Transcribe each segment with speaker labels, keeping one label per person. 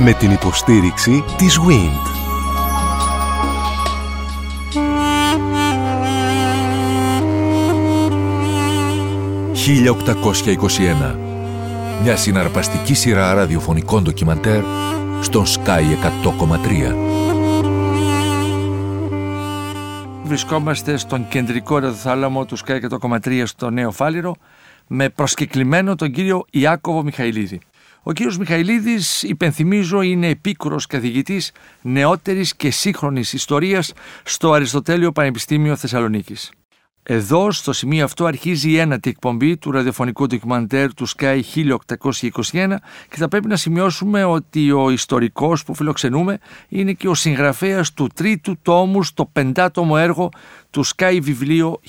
Speaker 1: Με την υποστήριξη της WIND. «1821» Μια συναρπαστική σειρά ραδιοφωνικών ντοκιμαντέρ στον Sky 100,3.
Speaker 2: Βρισκόμαστε στον κεντρικό ραδιοθάλαμο του Sky 100,3 στο Νέο Φάληρο με προσκεκλημένο τον κύριο Ιάκωβο Μιχαηλίδη. Ο κύριος Μιχαηλίδης, υπενθυμίζω, είναι επίκουρος καθηγητής νεότερης και σύγχρονης ιστορίας στο Αριστοτέλειο Πανεπιστήμιο Θεσσαλονίκης. Εδώ, στο σημείο αυτό, αρχίζει η ένατη εκπομπή του ραδιοφωνικού ντοκιμαντέρ του Sky 1821 και θα πρέπει να σημειώσουμε ότι ο ιστορικός που φιλοξενούμε είναι και ο συγγραφέας του τρίτου τόμου στο πεντάτομο έργο του Sky βιβλίο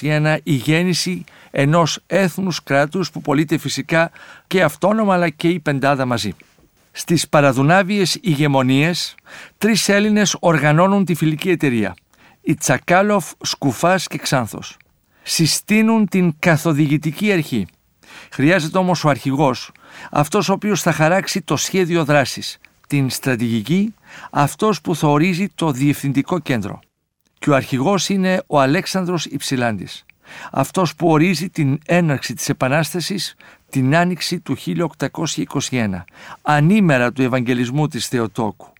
Speaker 2: 1821 «Η γέννηση ενός έθνους κράτους» που πωλείται φυσικά και αυτόνομα αλλά και η πεντάδα μαζί. Στις παραδουνάβιες ηγεμονίες, τρεις Έλληνες οργανώνουν τη φιλική εταιρεία – οι Τσακάλοφ, Σκουφάς και Ξάνθος. Συστήνουν την καθοδηγητική αρχή. Χρειάζεται όμως ο αρχηγός, αυτός ο οποίος θα χαράξει το σχέδιο δράσης, την στρατηγική, αυτός που θα ορίζει το διευθυντικό κέντρο. Και ο αρχηγός είναι ο Αλέξανδρος Υψηλάντης, αυτός που ορίζει την έναρξη της Επανάστασης την άνοιξη του 1821, ανήμερα του Ευαγγελισμού της Θεοτόκου.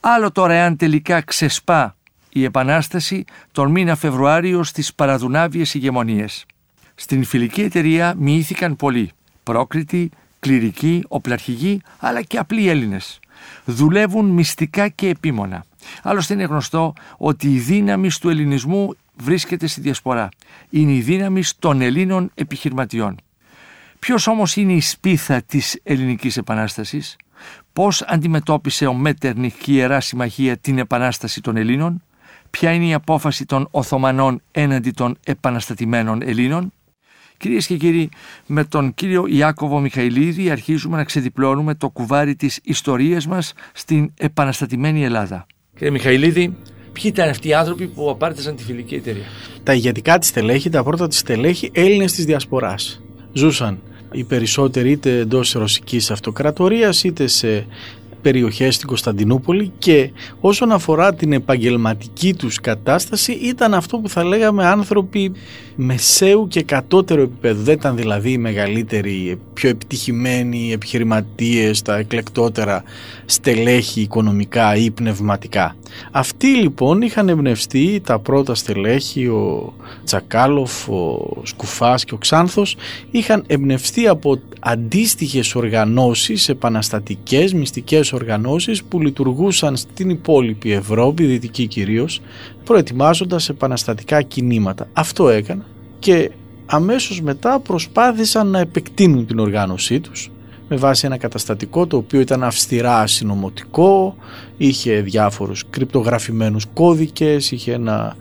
Speaker 2: Άλλο τώρα εάν τελικά ξεσπά η Επανάσταση τον μήνα Φεβρουάριο στις παραδουνάβιες ηγεμονίες. Στην φιλική εταιρεία μοιήθηκαν πολλοί, πρόκριτοι, κληρικοί, οπλαρχηγοί, αλλά και απλοί Έλληνες. Δουλεύουν μυστικά και επίμονα. Άλλωστε είναι γνωστό ότι η δύναμη του ελληνισμού βρίσκεται στη διασπορά. Είναι η δύναμη των Ελλήνων επιχειρηματιών. Ποιος όμως είναι η σπίθα της ελληνικής επανάστασης, πώς αντιμετώπισε ο Μέτερνιχ και η Ιερά Συμμαχία την επανάσταση των Ελλήνων, ποια είναι η απόφαση των Οθωμανών έναντι των επαναστατημένων Ελλήνων; Κυρίες και κύριοι, με τον κύριο Ιάκωβο Μιχαηλίδη αρχίζουμε να ξεδιπλώνουμε το κουβάρι της ιστορίας μας στην επαναστατημένη Ελλάδα. Κύριε Μιχαηλίδη, ποιοι ήταν αυτοί οι άνθρωποι που απάρτησαν τη φιλική εταιρεία;
Speaker 3: Τα ηγετικά της στελέχη, τα πρώτα της στελέχη, Έλληνες της Διασποράς. Ζούσαν οι περισσότεροι είτε εντός ρωσικής αυτοκρατορίας είτε σε περιοχές στην Κωνσταντινούπολη και όσον αφορά την επαγγελματική τους κατάσταση ήταν αυτό που θα λέγαμε άνθρωποι μεσαίου και κατώτερου επίπεδου. Δεν ήταν δηλαδή οι μεγαλύτεροι, πιο επιτυχημένοι επιχειρηματίες, τα εκλεκτότερα στελέχη οικονομικά ή πνευματικά. Αυτοί λοιπόν είχαν εμπνευστεί τα πρώτα στελέχη, ο Τσακάλοφ, ο Σκουφάς και ο Ξάνθος, είχαν εμπνευστεί από αντίστοιχες οργανώσεις, επαναστατικές, μυστικές οργανώσεις που λειτουργούσαν στην υπόλοιπη Ευρώπη, δυτική κυρίως, προετοιμάζοντας επαναστατικά κινήματα. Αυτό έκανα και αμέσως μετά προσπάθησαν να επεκτείνουν την οργάνωσή τους με βάση ένα καταστατικό το οποίο ήταν αυστηρά συνωμοτικό, είχε διάφορους κρυπτογραφημένους κώδικες, είχε ένα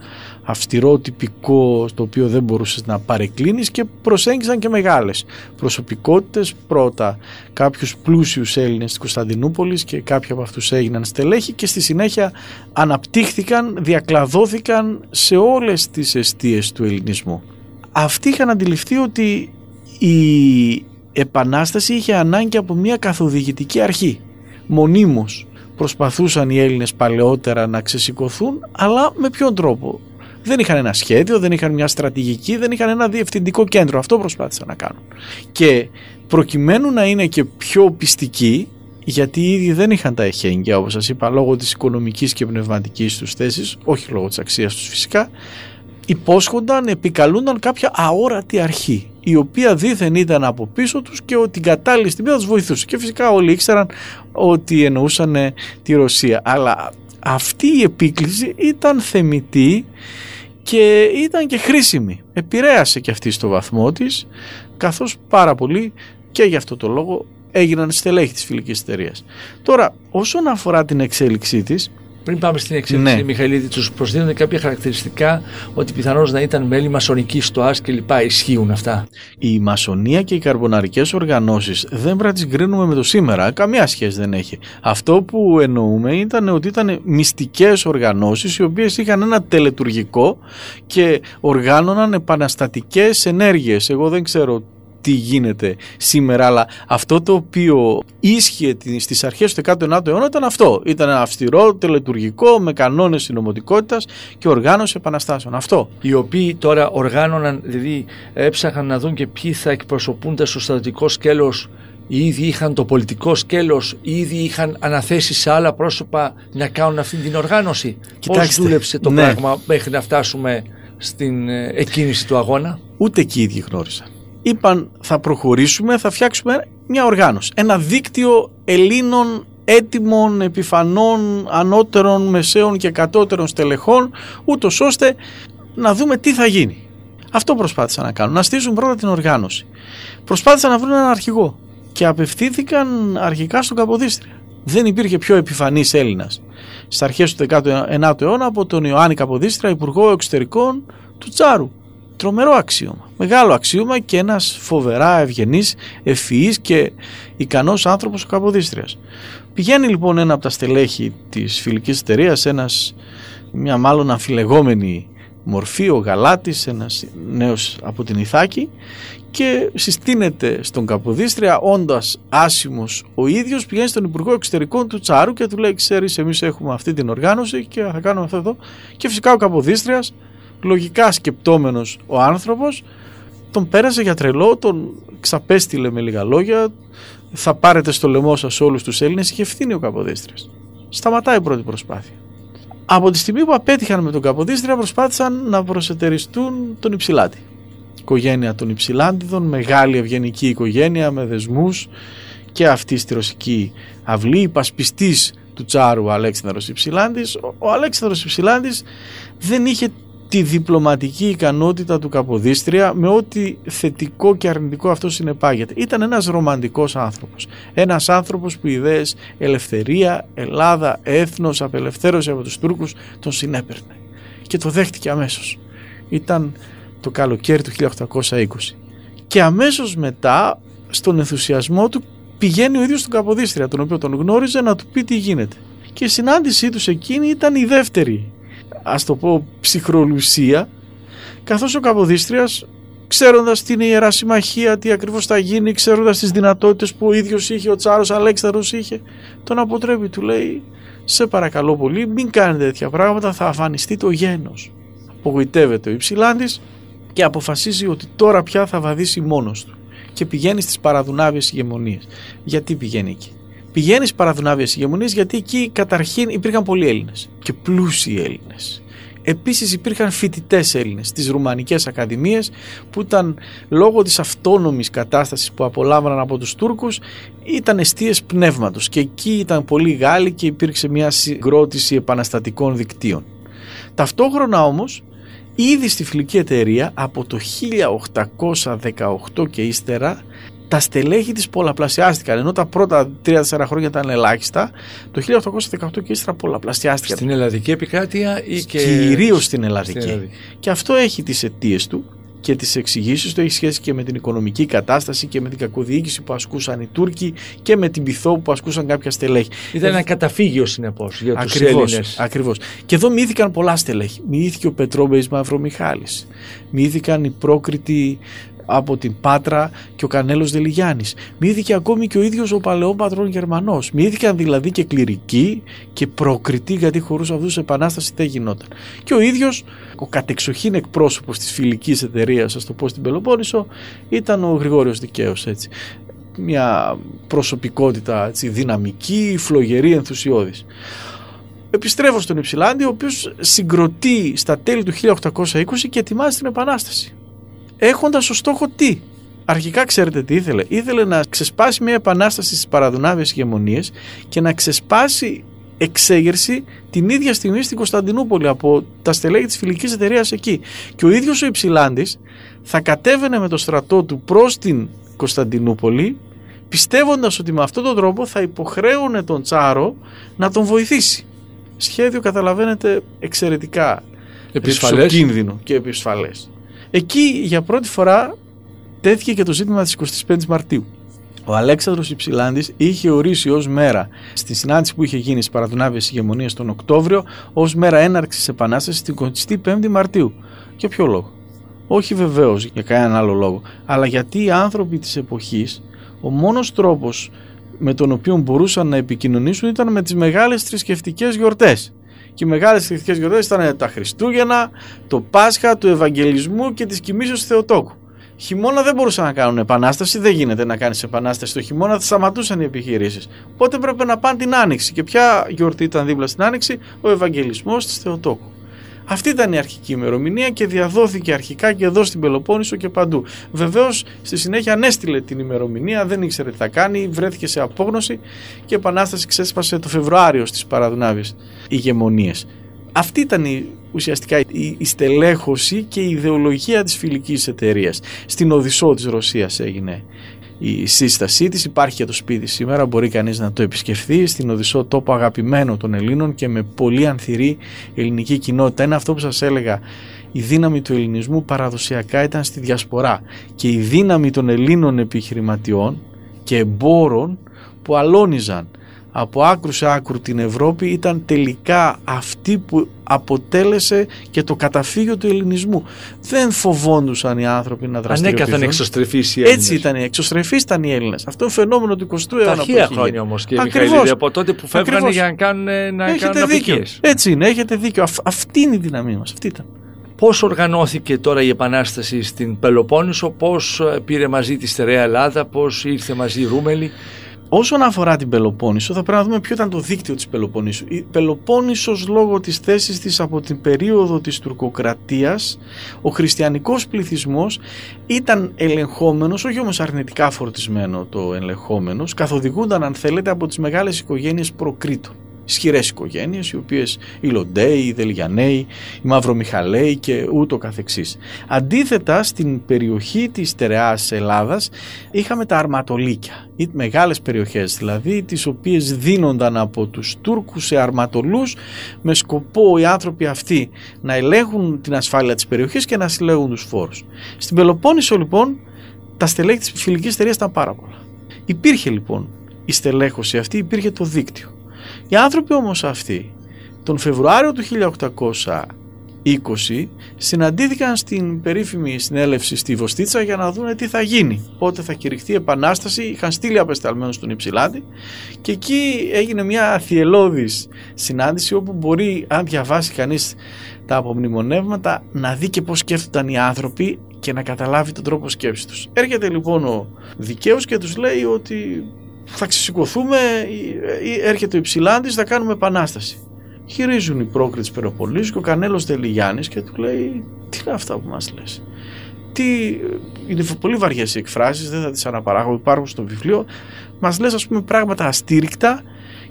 Speaker 3: αυστηρό τυπικό στο οποίο δεν μπορούσες να παρεκκλίνεις και προσέγγισαν και μεγάλες προσωπικότητες πρώτα κάποιους πλούσιους Έλληνες της Κωνσταντινούπολης και κάποιοι από αυτούς έγιναν στελέχη και στη συνέχεια αναπτύχθηκαν, διακλαδώθηκαν σε όλες τις αιστείες του ελληνισμού. Αυτοί είχαν αντιληφθεί ότι η επανάσταση είχε ανάγκη από μια καθοδηγητική αρχή. Μονίμως προσπαθούσαν οι Έλληνες παλαιότερα να ξεσηκωθούν, αλλά με ποιον τρόπο; Δεν είχαν ένα σχέδιο, δεν είχαν μια στρατηγική, δεν είχαν ένα διευθυντικό κέντρο. Αυτό προσπάθησαν να κάνουν. Και προκειμένου να είναι και πιο πιστικοί, γιατί οι ίδιοι δεν είχαν τα εχέγγυα, όπως σας είπα, λόγω της οικονομικής και πνευματικής τους θέσης, όχι λόγω της αξίας τους φυσικά, υπόσχονταν, επικαλούνταν κάποια αόρατη αρχή η οποία δήθεν ήταν από πίσω τους και ότι την κατάλληλη στιγμή θα τους βοηθούσε και φυσικά όλοι ήξεραν ότι εννοούσαν τη Ρωσία αλλά αυτή η επίκληση ήταν θεμητή και ήταν και χρήσιμη επηρέασε και αυτή στο βαθμό της καθώς πάρα πολύ και γι' αυτό το λόγο έγιναν στελέχη της φιλικής εταιρείας. Τώρα όσον αφορά την εξέλιξή της
Speaker 2: πριν πάμε στην εξέλιξη, ναι. Μιχαηλίδη, τους προσδίδονται κάποια χαρακτηριστικά ότι πιθανώς να ήταν μέλη μασονικής ΑΣ και λοιπά. Ισχύουν αυτά;
Speaker 3: Η μασονία και οι καρμποναρικές οργανώσεις δεν πρέπει να τι γκρίνουμε με το σήμερα. Καμία σχέση δεν έχει. Αυτό που εννοούμε ήταν ότι ήταν μυστικές οργανώσεις οι οποίες είχαν ένα τελετουργικό και οργάνωναν επαναστατικές ενέργειες. Εγώ δεν ξέρω τι γίνεται σήμερα, αλλά αυτό το οποίο ίσχυε στις αρχές του 19ου αιώνα ήταν αυτό. Ήταν αυστηρό, τελετουργικό, με κανόνες συνωμοτικότητας και οργάνωση επαναστάσεων. Αυτό.
Speaker 2: Οι οποίοι τώρα οργάνωναν, δηλαδή έψαχαν να δουν και ποιοι θα εκπροσωπούνται στο στρατιωτικό σκέλος οι ίδιοι είχαν το πολιτικό σκέλος, οι ίδιοι είχαν αναθέσει σε άλλα πρόσωπα να κάνουν αυτή την οργάνωση. Κοιτάξτε, Πώς δούλεψε το ναι. πράγμα μέχρι να φτάσουμε στην ε, εκκίνηση του αγώνα;
Speaker 3: Ούτε εκεί οι ίδιοι γνώριζαν. Είπαν θα προχωρήσουμε, θα φτιάξουμε μια οργάνωση. Ένα δίκτυο Ελλήνων έτοιμων, επιφανών, ανώτερων, μεσαίων και κατώτερων στελεχών, ούτως ώστε να δούμε τι θα γίνει. Αυτό προσπάθησαν να κάνουν, να στήσουν πρώτα την οργάνωση. Προσπάθησαν να βρουν έναν αρχηγό και απευθύνθηκαν αρχικά στον Καποδίστρια. Δεν υπήρχε πιο επιφανής Έλληνας στις αρχές του 19ου αιώνα από τον Ιωάννη Καποδίστρια, Υπουργό Εξωτερικών του Τσάρου. Τρομερό αξίωμα. Μεγάλο αξίωμα και ένας φοβερά ευγενής, ευφυής και ικανός άνθρωπος ο Καποδίστριας. Πηγαίνει λοιπόν ένα από τα στελέχη της φιλικής εταιρείας, μια μάλλον αμφιλεγόμενη μορφή, ο Γαλάτης, ένας νέος από την Ιθάκη και συστήνεται στον Καποδίστρια όντας άσημος ο ίδιος πηγαίνει στον Υπουργό Εξωτερικών του Τσάρου και του λέει ξέρεις εμείς έχουμε αυτή την οργάνωση και θα κάνουμε αυτό εδώ και φυσικά ο Καποδίστριας λογικά σκεπτόμενος ο άνθρωπος τον πέρασε για τρελό, τον ξαπέστειλε με λίγα λόγια θα πάρετε στο λαιμό σας όλους τους Έλληνες είχε ευθύνη ο Καποδίστριας σταματάει η πρώτη προσπάθεια από τη στιγμή που απέτυχαν με τον Καποδίστρια προσπάθησαν να προσετεριστούν τον Υψηλάτη. Οικογένεια των Υψηλάντιδων, μεγάλη ευγενική οικογένεια με δεσμούς και αυτή στη ρωσική αυλή, υπασπιστής του Τσάρου Αλέξανδρος Υψηλάντης. Ο Αλέξανδρος Υψηλάντης δεν είχε τη διπλωματική ικανότητα του Καποδίστρια με ό,τι θετικό και αρνητικό αυτό συνεπάγεται. Ήταν ένας ρομαντικός άνθρωπος. Ένας άνθρωπος που ιδέες ελευθερία, Ελλάδα, έθνος, απελευθέρωση από τους Τούρκους τον συνέπαιρνε. Και το δέχτηκε αμέσως. Ήταν το καλοκαίρι του 1820. Και αμέσως μετά στον ενθουσιασμό του πηγαίνει ο ίδιος στον Καποδίστρια τον οποίο τον γνώριζε να του πει τι γίνεται. Και η συνάντησή τους εκείνη ήταν η δεύτερη ας το πω ψυχρολουσία καθώς ο Καποδίστριας ξέροντας την Ιερά Συμμαχία, τι ακριβώς θα γίνει, ξέροντας τις δυνατότητες που ο ίδιος είχε, ο Τσάρος Αλέξανδρος είχε, τον αποτρέπει, του λέει σε παρακαλώ πολύ μην κάνετε τέτοια πράγματα, θα αφανιστεί το γένος. Απογοητεύεται ο Υψηλάντης και αποφασίζει ότι τώρα πια θα βαδίσει μόνος του και πηγαίνει στις παραδουνάβιες ηγεμονίες. Γιατί πηγαίνει εκεί; Πηγαίνεις στι παραδουνάβιε ηγεμονίες γιατί εκεί καταρχήν υπήρχαν πολλοί Έλληνες και πλούσιοι Έλληνες. Επίσης υπήρχαν φοιτητές Έλληνες στις Ρουμανικές Ακαδημίες που ήταν λόγω της αυτόνομης κατάστασης που απολάμβαναν από τους Τούρκους ήταν αιστείες πνεύματος και εκεί ήταν πολλοί Γάλλοι και υπήρξε μια συγκρότηση επαναστατικών δικτύων. Ταυτόχρονα όμως, ήδη στη φιλική εταιρεία από το 1818 και ύστερα τα στελέχη της πολλαπλασιάστηκαν ενώ τα πρώτα 3-4 χρόνια ήταν ελάχιστα το 1818 και ύστερα πολλαπλασιάστηκαν
Speaker 2: στην ελλαδική επικράτεια ή και
Speaker 3: κυρίως στην ελλαδική. στην ελλαδική και αυτό έχει τις αιτίες του και τις εξηγήσεις του έχει σχέση και με την οικονομική κατάσταση και με την κακοδιοίκηση που ασκούσαν οι Τούρκοι και με την πυθό που ασκούσαν κάποια στελέχη.
Speaker 2: Ήταν ένα καταφύγιο συνεπώς για τους Έλληνες.
Speaker 3: Ακριβώς. Και εδώ μύθηκαν πολλά στελέχη. Μύθηκε ο Πετρόμπεϊς Μαυρομιχάλης. Μύθηκαν οι πρόκριτοι από την Πάτρα και ο Κανέλος Δελιγιάννης. Μύθηκε ακόμη και ο ίδιος ο παλαιόπατρον Γερμανός. Μύθηκαν δηλαδή και κληρικοί και προκριτοί γιατί χωρούς αυτούς επανάσταση δεν γινόταν. Και ο ίδιος ο κατεξοχήν εκπρόσωπος της φιλικής εταιρείας, ας το πω στην Πελοπόννησο, ήταν ο Γρηγόριος Δικαίος έτσι. Μια προσωπικότητα έτσι, δυναμική, φλογερή, ενθουσιώδης. Επιστρέφω στον Υψηλάντη, ο οποίος συγκροτεί στα τέλη του 1820 και ετοιμάζει την Επανάσταση έχοντας ως στόχο τι; Αρχικά ξέρετε τι ήθελε. Ήθελε να ξεσπάσει μια επανάσταση στις παραδουνάβιες ηγεμονίες και να ξεσπάσει εξέγερση την ίδια στιγμή στην Κωνσταντινούπολη από τα στελέχη της φιλικής εταιρείας εκεί. Και ο ίδιος ο Υψηλάντης θα κατέβαινε με το στρατό του προς την Κωνσταντινούπολη πιστεύοντας ότι με αυτόν τον τρόπο θα υποχρέωνε τον Τσάρο να τον βοηθήσει. Σχέδιο καταλαβαίνετε εξαιρετικά
Speaker 2: επισφαλές
Speaker 3: και επισφαλές. Εκεί για πρώτη φορά τέθηκε και το ζήτημα της 25ης Μαρτίου. Ο Αλέξανδρος Υψηλάντης είχε ορίσει ως μέρα στη συνάντηση που είχε γίνει στις Παραδουνάβιες Ηγεμονίες τον Οκτώβριο ως μέρα έναρξης επανάστασης την 25η Μαρτίου. Για ποιο λόγο; Όχι βεβαίως για κανέναν άλλο λόγο, αλλά γιατί οι άνθρωποι της εποχής, ο μόνος τρόπος με τον οποίο μπορούσαν να επικοινωνήσουν ήταν με τις μεγάλες θρησκευτικές γιορτές. Και οι μεγάλες θρησκευτικές γιορτές ήταν τα Χριστούγεννα, το Πάσχα, του Ευαγγελισμού και της κοιμήσεως του Θεοτόκου. Χειμώνα δεν μπορούσαν να κάνουν επανάσταση, δεν γίνεται να κάνεις επανάσταση το χειμώνα, θα σταματούσαν οι επιχειρήσεις. Οπότε έπρεπε να πάνε την Άνοιξη. Και ποια γιορτή ήταν δίπλα στην Άνοιξη, ο Ευαγγελισμός της Θεοτόκου. Αυτή ήταν η αρχική ημερομηνία και διαδόθηκε αρχικά και εδώ στην Πελοπόννησο και παντού. Βεβαίως στη συνέχεια ανέστηλε την ημερομηνία, δεν ήξερε τι θα κάνει, βρέθηκε σε απόγνωση και η Επανάσταση ξέσπασε το Φεβρουάριο στις Παραδουνάβιες ηγεμονίες. Αυτή ήταν η, ουσιαστικά η, στελέχωση και η ιδεολογία της φιλικής εταιρείας. Στην Οδυσσό της Ρωσίας έγινε η σύστασή της υπάρχει για το σπίτι σήμερα μπορεί κανείς να το επισκεφθεί στην Οδυσσό τόπο αγαπημένο των Ελλήνων και με πολύ ανθυρή ελληνική κοινότητα. Είναι αυτό που σας έλεγα η δύναμη του ελληνισμού παραδοσιακά ήταν στη διασπορά και η δύναμη των Ελλήνων επιχειρηματιών και εμπόρων που αλώνιζαν από άκρους σε άκρου την Ευρώπη ήταν τελικά αυτή που αποτέλεσε και το καταφύγιο του ελληνισμού. Δεν φοβόντουσαν οι άνθρωποι να δραστηριοποιηθούν.
Speaker 2: Ανέκαθεν εξωστρεφείς οι Έλληνες.
Speaker 3: Έτσι ήταν, εξωστρεφείς ήταν οι Έλληνες. Αυτό είναι φαινόμενο του 20ου αιώνα.
Speaker 2: Τα αρχαία χρόνια όμως και Μιχαήλ, από τότε που φεύγανε για να κάνουν, να έχετε κάνουν
Speaker 3: δίκιο. Έτσι είναι, έχετε δίκιο. αυτή είναι η δύναμή μας. Αυτή ήταν.
Speaker 2: Πώς οργανώθηκε τώρα η Επανάσταση στην Πελοπόννησο, πώς ε, πήρε μαζί της Στερεά Ελλάδα, πώς ήρθε μαζί η Ρούμελη.
Speaker 3: Όσον αφορά την Πελοπόννησο, θα πρέπει να δούμε ποιο ήταν το δίκτυο της Πελοποννήσου. Η Πελοπόννησος λόγω της θέσης της από την περίοδο της τουρκοκρατίας, ο χριστιανικός πληθυσμός ήταν ελεγχόμενος, όχι όμως αρνητικά φορτισμένο το ελεγχόμενος, καθοδηγούνταν αν θέλετε από τις μεγάλες οικογένειες προκρήτων ισχυρές οικογένειες, οι οποίες οι Λοντέοι, οι Δελγιανέοι, οι Μαυρομιχαλαίοι και ούτω καθεξής. Αντίθετα στην περιοχή της στερεάς Ελλάδας είχαμε τα αρματολίκια, οι μεγάλες περιοχές δηλαδή, τις οποίες δίνονταν από τους Τούρκους σε αρματολούς με σκοπό οι άνθρωποι αυτοί να ελέγχουν την ασφάλεια της περιοχής και να συλλέγουν τους φόρους. Στην Πελοπόννησο λοιπόν τα στελέχη της φιλικής εταιρείας ήταν πάρα πολλά. Υπήρχε λοιπόν η στελέχωση αυτή, υπήρχε το δίκτυο. Οι άνθρωποι όμως αυτοί τον Φεβρουάριο του 1820 συναντήθηκαν στην περίφημη συνέλευση στη Βοστίτσα για να δουν τι θα γίνει. Πότε θα κηρυχθεί η Επανάσταση, είχαν στείλει απεσταλμένους στον Υψηλάτη και εκεί έγινε μια αθιελώδης συνάντηση όπου μπορεί αν διαβάσει κανείς τα απομνημονεύματα να δει και πώς σκέφτονταν οι άνθρωποι και να καταλάβει τον τρόπο σκέψης τους. Έρχεται λοιπόν ο δικαίος και τους λέει ότι θα ξεσηκωθούμε, έρχεται ο Υψηλάντης, θα κάνουμε επανάσταση. Χειρίζουν οι πρόκριτες της Περοπολίσου και ο Κανέλος Τελιγιάννης και του λέει τι είναι αυτά που μας λες; Τι, είναι πολύ βαριές οι εκφράσεις, δεν θα τις αναπαράγω, υπάρχουν στο βιβλίο. Μας λες ας πούμε πράγματα αστήρικτα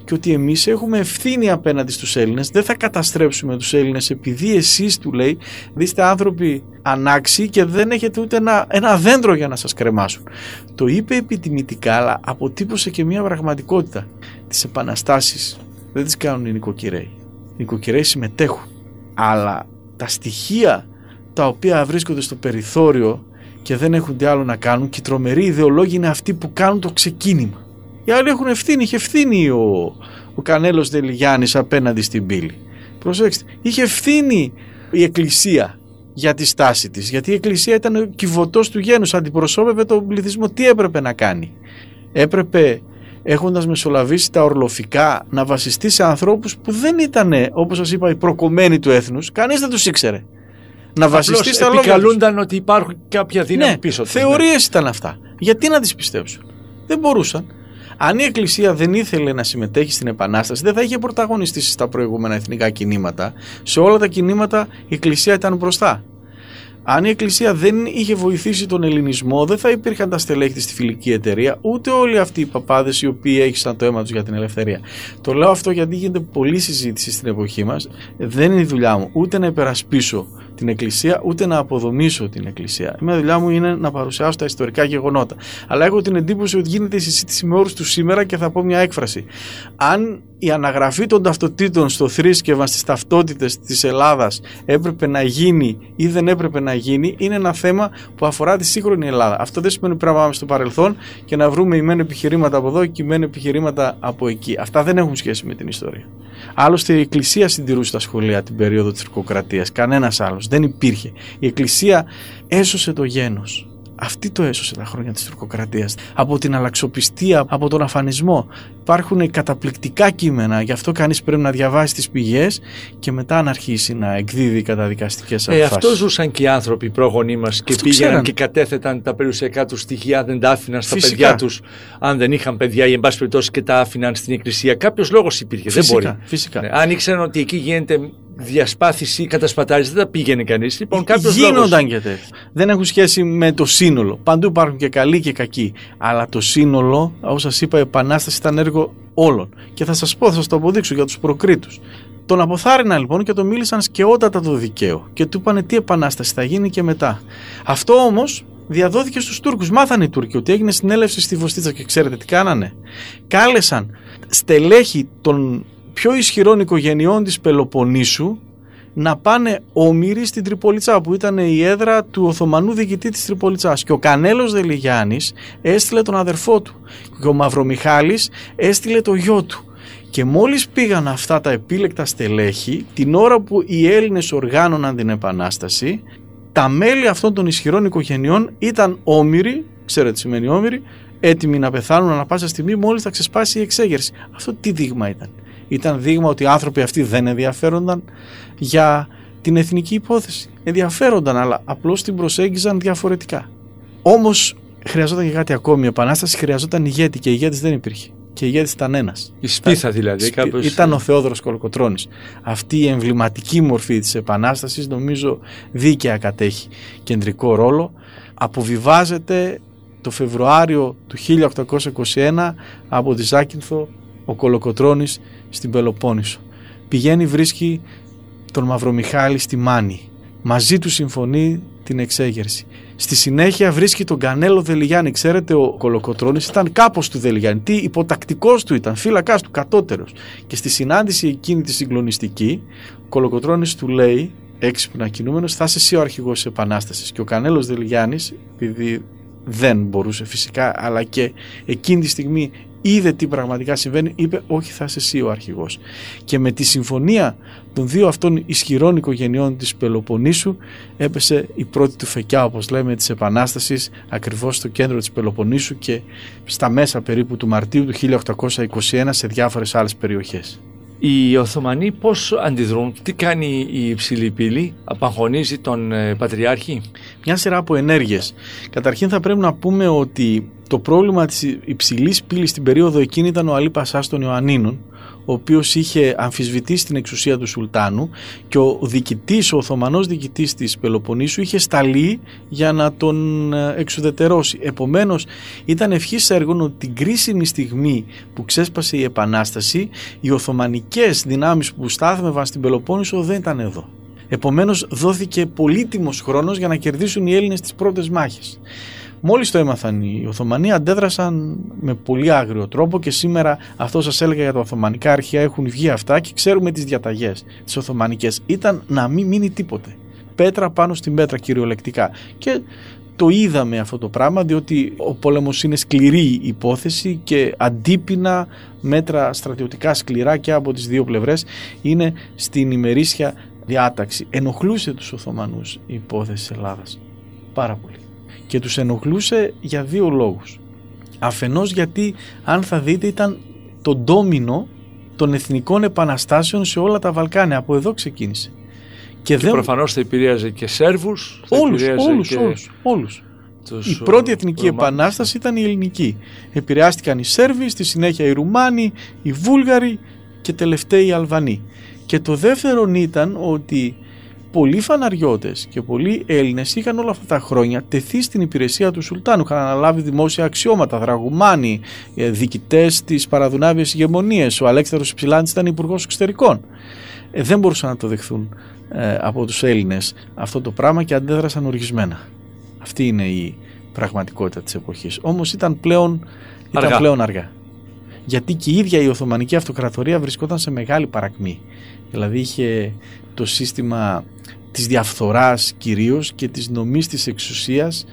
Speaker 3: και ότι εμείς έχουμε ευθύνη απέναντι στους Έλληνες, δεν θα καταστρέψουμε τους Έλληνες επειδή εσείς του λέει, είστε άνθρωποι ανάξιοι και δεν έχετε ούτε ένα, ένα δέντρο για να σας κρεμάσουν. Το είπε επιτιμητικά αλλά αποτύπωσε και μια πραγματικότητα. Τις επαναστάσεις δεν τις κάνουν οι νοικοκυρέοι. Οι νοικοκυρέοι συμμετέχουν. Αλλά τα στοιχεία τα οποία βρίσκονται στο περιθώριο και δεν έχουν τι άλλο να κάνουν και οι τρομεροί ιδεολόγοι είναι αυτοί που κάνουν το ξεκίνημα. Οι άλλοι έχουν ευθύνη. Είχε ευθύνη ο, ο Κανέλος Δελιγιάννης απέναντι στην πύλη. Προσέξτε. Είχε ευθύνη η Εκκλησία για τη στάση της. Γιατί η Εκκλησία ήταν ο κυβωτός του γένους. Αντιπροσώπευε τον πληθυσμό. Τι έπρεπε να κάνει; Έπρεπε έχοντας μεσολαβήσει τα ορλοφικά να βασιστεί σε ανθρώπους που δεν ήταν όπως σας είπα οι προκομμένοι του έθνους. Κανείς δεν τους ήξερε.
Speaker 2: Να βασιστεί στα λόγια επικαλούνταν ότι υπάρχουν κάποια δύναμη ναι, πίσω
Speaker 3: τους. Θεωρίες ήταν αυτά. Γιατί να τις πιστέψουν; Δεν μπορούσαν. Αν η Εκκλησία δεν ήθελε να συμμετέχει στην Επανάσταση, δεν θα είχε πρωταγωνιστήσει στα προηγούμενα εθνικά κινήματα. Σε όλα τα κινήματα η Εκκλησία ήταν μπροστά. Αν η Εκκλησία δεν είχε βοηθήσει τον Ελληνισμό, δεν θα υπήρχαν τα στελέχη τη στη φιλική εταιρεία, ούτε όλοι αυτοί οι παπάδες οι οποίοι έχησαν το αίμα τους για την ελευθερία. Το λέω αυτό γιατί γίνεται πολλή συζήτηση στην εποχή μας. Δεν είναι η δουλειά μου ούτε να υπερασπίσω την Εκκλησία, ούτε να αποδομήσω την Εκκλησία. Η δουλειά μου είναι να παρουσιάσω τα ιστορικά γεγονότα. Αλλά έχω την εντύπωση ότι γίνεται η συζήτηση με όρους του σήμερα και θα πω μια έκφραση. Αν η αναγραφή των ταυτοτήτων στο θρήσκευμα στις ταυτότητες της Ελλάδας έπρεπε να γίνει ή δεν έπρεπε να γίνει είναι ένα θέμα που αφορά τη σύγχρονη Ελλάδα. Αυτό δεν σημαίνει πρέπει να πάμε στο παρελθόν και να βρούμε ημέν επιχειρήματα από εδώ και ημέν επιχειρήματα από εκεί. Αυτά δεν έχουν σχέση με την ιστορία. Άλλωστε η Εκκλησία συντηρούσε τα σχολεία την περίοδο της τουρκοκρατίας, κανένας άλλος. Δεν υπήρχε. Η Εκκλησία έσωσε το γένος. Αυτή το έσωσε τα χρόνια της τουρκοκρατίας. Από την αλλαξοπιστία, από τον αφανισμό. Υπάρχουν καταπληκτικά κείμενα, γι' αυτό κανείς πρέπει να διαβάσει τις πηγές και μετά να αρχίσει να εκδίδει καταδικαστικές
Speaker 2: Ε,
Speaker 3: αποφάσεις.
Speaker 2: αυτό ζούσαν και οι άνθρωποι οι πρόγονοί μας και
Speaker 3: Αυτό
Speaker 2: πήγαιναν
Speaker 3: ξέραν.
Speaker 2: και κατέθεταν τα περιουσιακά τους στοιχεία, δεν τα άφηναν στα
Speaker 3: Φυσικά.
Speaker 2: παιδιά τους, αν δεν είχαν παιδιά ή εν πάση περιπτώσει και τα άφηναν στην εκκλησία. Κάποιος λόγος υπήρχε.
Speaker 3: Φυσικά,
Speaker 2: δεν μπορεί.
Speaker 3: φυσικά.
Speaker 2: Ναι, αν ήξεραν ότι εκεί γίνεται διασπάθηση ή κατασπατάριση, δεν τα πήγαινε κανείς. Λοιπόν, κάποιος λόγος.
Speaker 3: Γίνονταν και τέτοια. Δεν έχουν σχέση με το σύνολο. Παντού υπάρχουν και καλοί και κακοί. Αλλά το σύνολο, όπως σας είπα, η Επανάσταση ήταν έργο όλων. Και θα σας πω, θα σας το αποδείξω για τους προκρίτους. Τον αποθάρρυναν λοιπόν και τον μίλησαν σκαιότατα το δικαίο. Και του είπαν τι επανάσταση θα γίνει και μετά. Αυτό όμως διαδόθηκε στους Τούρκους. Μάθανε οι Τούρκοι ότι έγινε συνέλευση στη Βοστίτσα και ξέρετε τι κάνανε. Κάλεσαν στελέχη των πιο ισχυρών οικογενειών της Πελοποννήσου να πάνε όμοιροι στην Τριπολιτσά που ήταν η έδρα του Οθωμανού διοικητή της Τριπολιτσάς και ο Κανέλος Δελιγιάννης έστειλε τον αδερφό του και ο Μαυρομιχάλης έστειλε το γιο του και μόλις πήγαν αυτά τα επίλεκτα στελέχη την ώρα που οι Έλληνες οργάνωναν την Επανάσταση τα μέλη αυτών των ισχυρών οικογενειών ήταν όμοιροι, ξέρετε τι σημαίνει όμοιροι, έτοιμοι να πεθάνουν ανα πάσα στιγμή μόλις θα ξεσπάσει η εξέγερση. Αυτό τι δείγμα ήταν; Ήταν δείγμα ότι οι άνθρωποι αυτοί δεν ενδιαφέρονταν για την εθνική υπόθεση. Ενδιαφέρονταν, αλλά απλώς την προσέγγιζαν διαφορετικά. Όμως χρειαζόταν και κάτι ακόμη. Η Επανάσταση χρειαζόταν ηγέτη και ηγέτης δεν υπήρχε. Και ηγέτης ήταν ένας.
Speaker 2: Η σπίθα δηλαδή.
Speaker 3: Σπι-
Speaker 2: Κάπως...
Speaker 3: Ήταν ο Θεόδωρος Κολοκοτρώνης. Αυτή η εμβληματική μορφή της Επανάστασης νομίζω δίκαια κατέχει κεντρικό ρόλο. Αποβιβάζεται το Φεβρουάριο του 1821 από τη Ζάκυνθο ο Κολοκοτρώνης στην Πελοπόννησο. Πηγαίνει βρίσκει τον Μαυρομιχάλη στη Μάνη. Μαζί του συμφωνεί την εξέγερση. Στη συνέχεια βρίσκει τον Κανέλο Δελιγιάννη. Ξέρετε, ο Κολοκοτρώνης ήταν κάπως του Δελιγιάννη. Τι υποτακτικός του ήταν, φύλακας του, κατώτερος. Και στη συνάντηση εκείνη τη συγκλονιστική, ο Κολοκοτρώνης του λέει, έξυπνα κινούμενος, θα είσαι εσύ ο αρχηγός της Επανάστασης. Και ο Κανέλος Δελιγιάννης, επειδή δεν μπορούσε φυσικά, αλλά και εκείνη τη στιγμή είδε τι πραγματικά συμβαίνει, είπε όχι θα είσαι εσύ ο αρχηγός. Και με τη συμφωνία των δύο αυτών ισχυρών οικογενειών της Πελοποννήσου έπεσε η πρώτη του φεκιά όπως λέμε της Επανάστασης ακριβώς στο κέντρο της Πελοποννήσου και στα μέσα περίπου του Μαρτίου του 1821 σε διάφορες άλλες περιοχές.
Speaker 2: Οι Οθωμανοί πώς αντιδρούν, τι κάνει η υψηλή πύλη, απαγχωνίζει τον ε, Πατριάρχη;
Speaker 3: Μια σειρά από ενέργειες. Καταρχήν θα πρέπει να πούμε ότι το πρόβλημα της υψηλής πύλης στην περίοδο εκείνη ήταν ο Αλή Πασάς των Ιωαννίνων ο οποίος είχε αμφισβητήσει την εξουσία του Σουλτάνου και ο διοικητής, ο Οθωμανός διοικητής της Πελοποννήσου είχε σταλεί για να τον ε, εξουδετερώσει. Επομένως ήταν ευχής έργων ότι την κρίσιμη στιγμή που ξέσπασε η Επανάσταση οι Οθωμανικές δυνάμεις που στάθμευαν στην Πελοπόννησο δεν ήταν εδώ. Επομένως δόθηκε πολύτιμος χρόνος για να κερδίσουν οι Έλληνες τις πρώτες μάχες. Μόλις το έμαθαν οι Οθωμανοί αντέδρασαν με πολύ άγριο τρόπο και σήμερα αυτό σας έλεγα για τα Οθωμανικά αρχεία έχουν βγει αυτά και ξέρουμε τις διαταγές τις Οθωμανικές. Ήταν να μην μείνει τίποτε. Πέτρα πάνω στην πέτρα κυριολεκτικά. Και το είδαμε αυτό το πράγμα διότι ο πόλεμος είναι σκληρή υπόθεση και αντίπεινα μέτρα στρατιωτικά σκληρά και από τις δύο πλευρές είναι στην ημερήσια διάταξη. Ενοχλούσε τους Οθωμανούς η υπόθεση της Ελλάδας. Πάρα πολύ. Και τους ενοχλούσε για δύο λόγους. Αφενός γιατί αν θα δείτε ήταν το ντόμινο των εθνικών επαναστάσεων σε όλα τα Βαλκάνια. Από εδώ ξεκίνησε.
Speaker 2: Και, και προφανώς θα επηρέαζε και Σέρβους. Θα
Speaker 3: όλους,
Speaker 2: επηρέαζε
Speaker 3: όλους,
Speaker 2: και
Speaker 3: όλους, όλους.
Speaker 2: τους
Speaker 3: Η πρώτη εθνική
Speaker 2: Ρωμάνους.
Speaker 3: επανάσταση ήταν η ελληνική. Επηρεάστηκαν οι Σέρβοι, στη συνέχεια οι Ρουμάνοι, οι Βούλγαροι και τελευταίοι οι Αλβανοί. Και το δεύτερο ήταν ότι πολλοί φαναριώτες και πολλοί Έλληνες είχαν όλα αυτά τα χρόνια τεθεί στην υπηρεσία του Σουλτάνου, είχαν αναλάβει δημόσια αξιώματα, δραγουμάνοι, ε, διοικητές της παραδουνάβιας ηγεμονίας. Ο Αλέξανδρος Υψηλάντης ήταν υπουργός εξωτερικών. Ε, δεν μπορούσαν να το δεχθούν ε, από τους Έλληνες αυτό το πράγμα και αντέδρασαν οργισμένα. Αυτή είναι η πραγματικότητα της εποχής. Όμως ήταν πλέον ήταν
Speaker 2: Αργά.
Speaker 3: πλέον αργά. Γιατί και η ίδια η Οθωμανική Αυτοκρατορία βρισκόταν σε μεγάλη παρακμή. Δηλαδή είχε το σύστημα της διαφθοράς κυρίως και της νομής της εξουσίας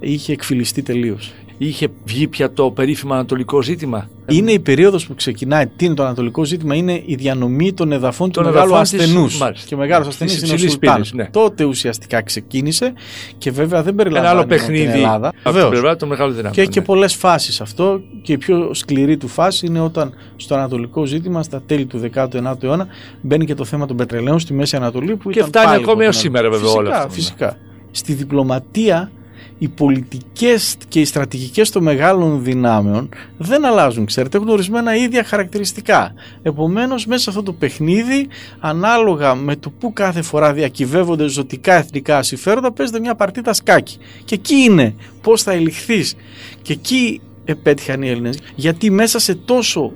Speaker 3: είχε εκφυλιστεί τελείως.
Speaker 2: Είχε βγει πια το περίφημα ανατολικό ζήτημα.
Speaker 3: Είναι η περίοδος που ξεκινάει. Τι είναι το ανατολικό ζήτημα, είναι η διανομή των εδαφών του
Speaker 2: Των
Speaker 3: μεγάλου
Speaker 2: εδαφών της-
Speaker 3: ασθενούς.
Speaker 2: μάλιστα.
Speaker 3: Και ο μεγάλος
Speaker 2: Της
Speaker 3: ασθενής είναι ο
Speaker 2: υψηλής
Speaker 3: Σουλτάν.
Speaker 2: πύλης, ναι.
Speaker 3: Τότε ουσιαστικά ξεκίνησε και βέβαια δεν
Speaker 2: Ένα
Speaker 3: περιλαμβάνει
Speaker 2: άλλο
Speaker 3: μόνο την
Speaker 2: παιχνίδι
Speaker 3: Ελλάδα.
Speaker 2: από την
Speaker 3: Βεβαίως.
Speaker 2: πλευρά των μεγάλων δυνάμεων.
Speaker 3: Και έχει και
Speaker 2: ναι.
Speaker 3: πολλές φάσεις αυτό. Και η πιο σκληρή του φάση είναι όταν στο ανατολικό ζήτημα, στα τέλη του 19ου αιώνα, μπαίνει και το θέμα των πετρελαίων στη Μέση Ανατολή. Που
Speaker 2: Και
Speaker 3: ήταν
Speaker 2: φτάνει
Speaker 3: πάλι
Speaker 2: ακόμη
Speaker 3: από
Speaker 2: έως
Speaker 3: την
Speaker 2: σήμερα, βέβαια,
Speaker 3: φυσικά,
Speaker 2: όλο αυτό, ναι.
Speaker 3: Φυσικά. Στη διπλωματία οι πολιτικές και οι στρατηγικές των μεγάλων δυνάμεων δεν αλλάζουν, ξέρετε, έχουν ορισμένα ίδια χαρακτηριστικά. Επομένως, μέσα σε αυτό το παιχνίδι, ανάλογα με το που κάθε φορά διακυβεύονται ζωτικά εθνικά συμφέροντα, παίζεται μια παρτίδα σκάκι. Και εκεί είναι πώς θα ελιχθείς. Και εκεί επέτυχαν οι Έλληνες, γιατί μέσα σε τόσο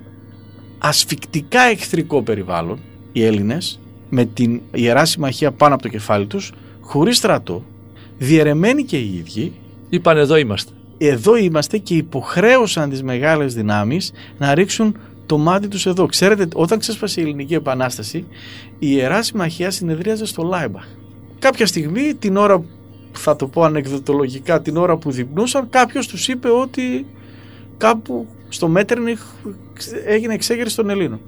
Speaker 3: ασφικτικά εχθρικό περιβάλλον, οι Έλληνες, με την Ιερά Συμμαχία πάνω από το κεφάλι τους, χωρίς στρατό, διαιρεμένοι και οι ίδιοι,
Speaker 2: Είπαν εδώ είμαστε.
Speaker 3: εδώ είμαστε και υποχρέωσαν τις μεγάλες δυνάμεις να ρίξουν το μάτι τους εδώ. Ξέρετε, όταν ξέσπασε η Ελληνική Επανάσταση, η Ιερά Συμμαχία συνεδρίαζε στο Λάιμπαχ. Κάποια στιγμή, την ώρα, θα το πω ανεκδοτολογικά, την ώρα που δείπνουσαν, κάποιος τους είπε ότι κάπου στο Μέτερνιχ έγινε εξέγερση των Ελλήνων.